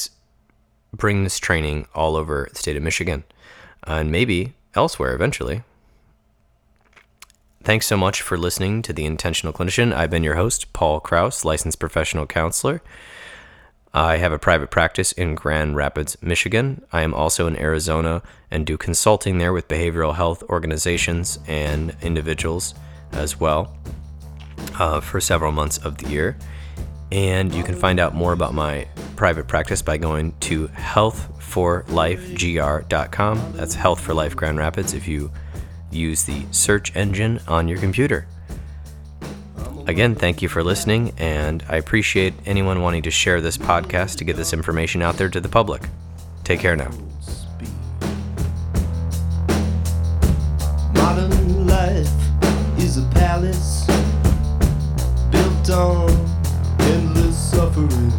bring this training all over the state of Michigan uh, and maybe elsewhere eventually. Thanks so much for listening to The Intentional Clinician. I've been your host, Paul Krauss, licensed professional counselor. I have a private practice in Grand Rapids, Michigan. I am also in Arizona and do consulting there with behavioral health organizations and individuals as well uh, for several months of the year. And you can find out more about my private practice by going to healthforlifegr.com. That's Health for Life Grand Rapids if you use the search engine on your computer. Again, thank you for listening, and I appreciate anyone wanting to share this podcast to get this information out there to the public. Take care now. Modern life is a palace built on endless suffering.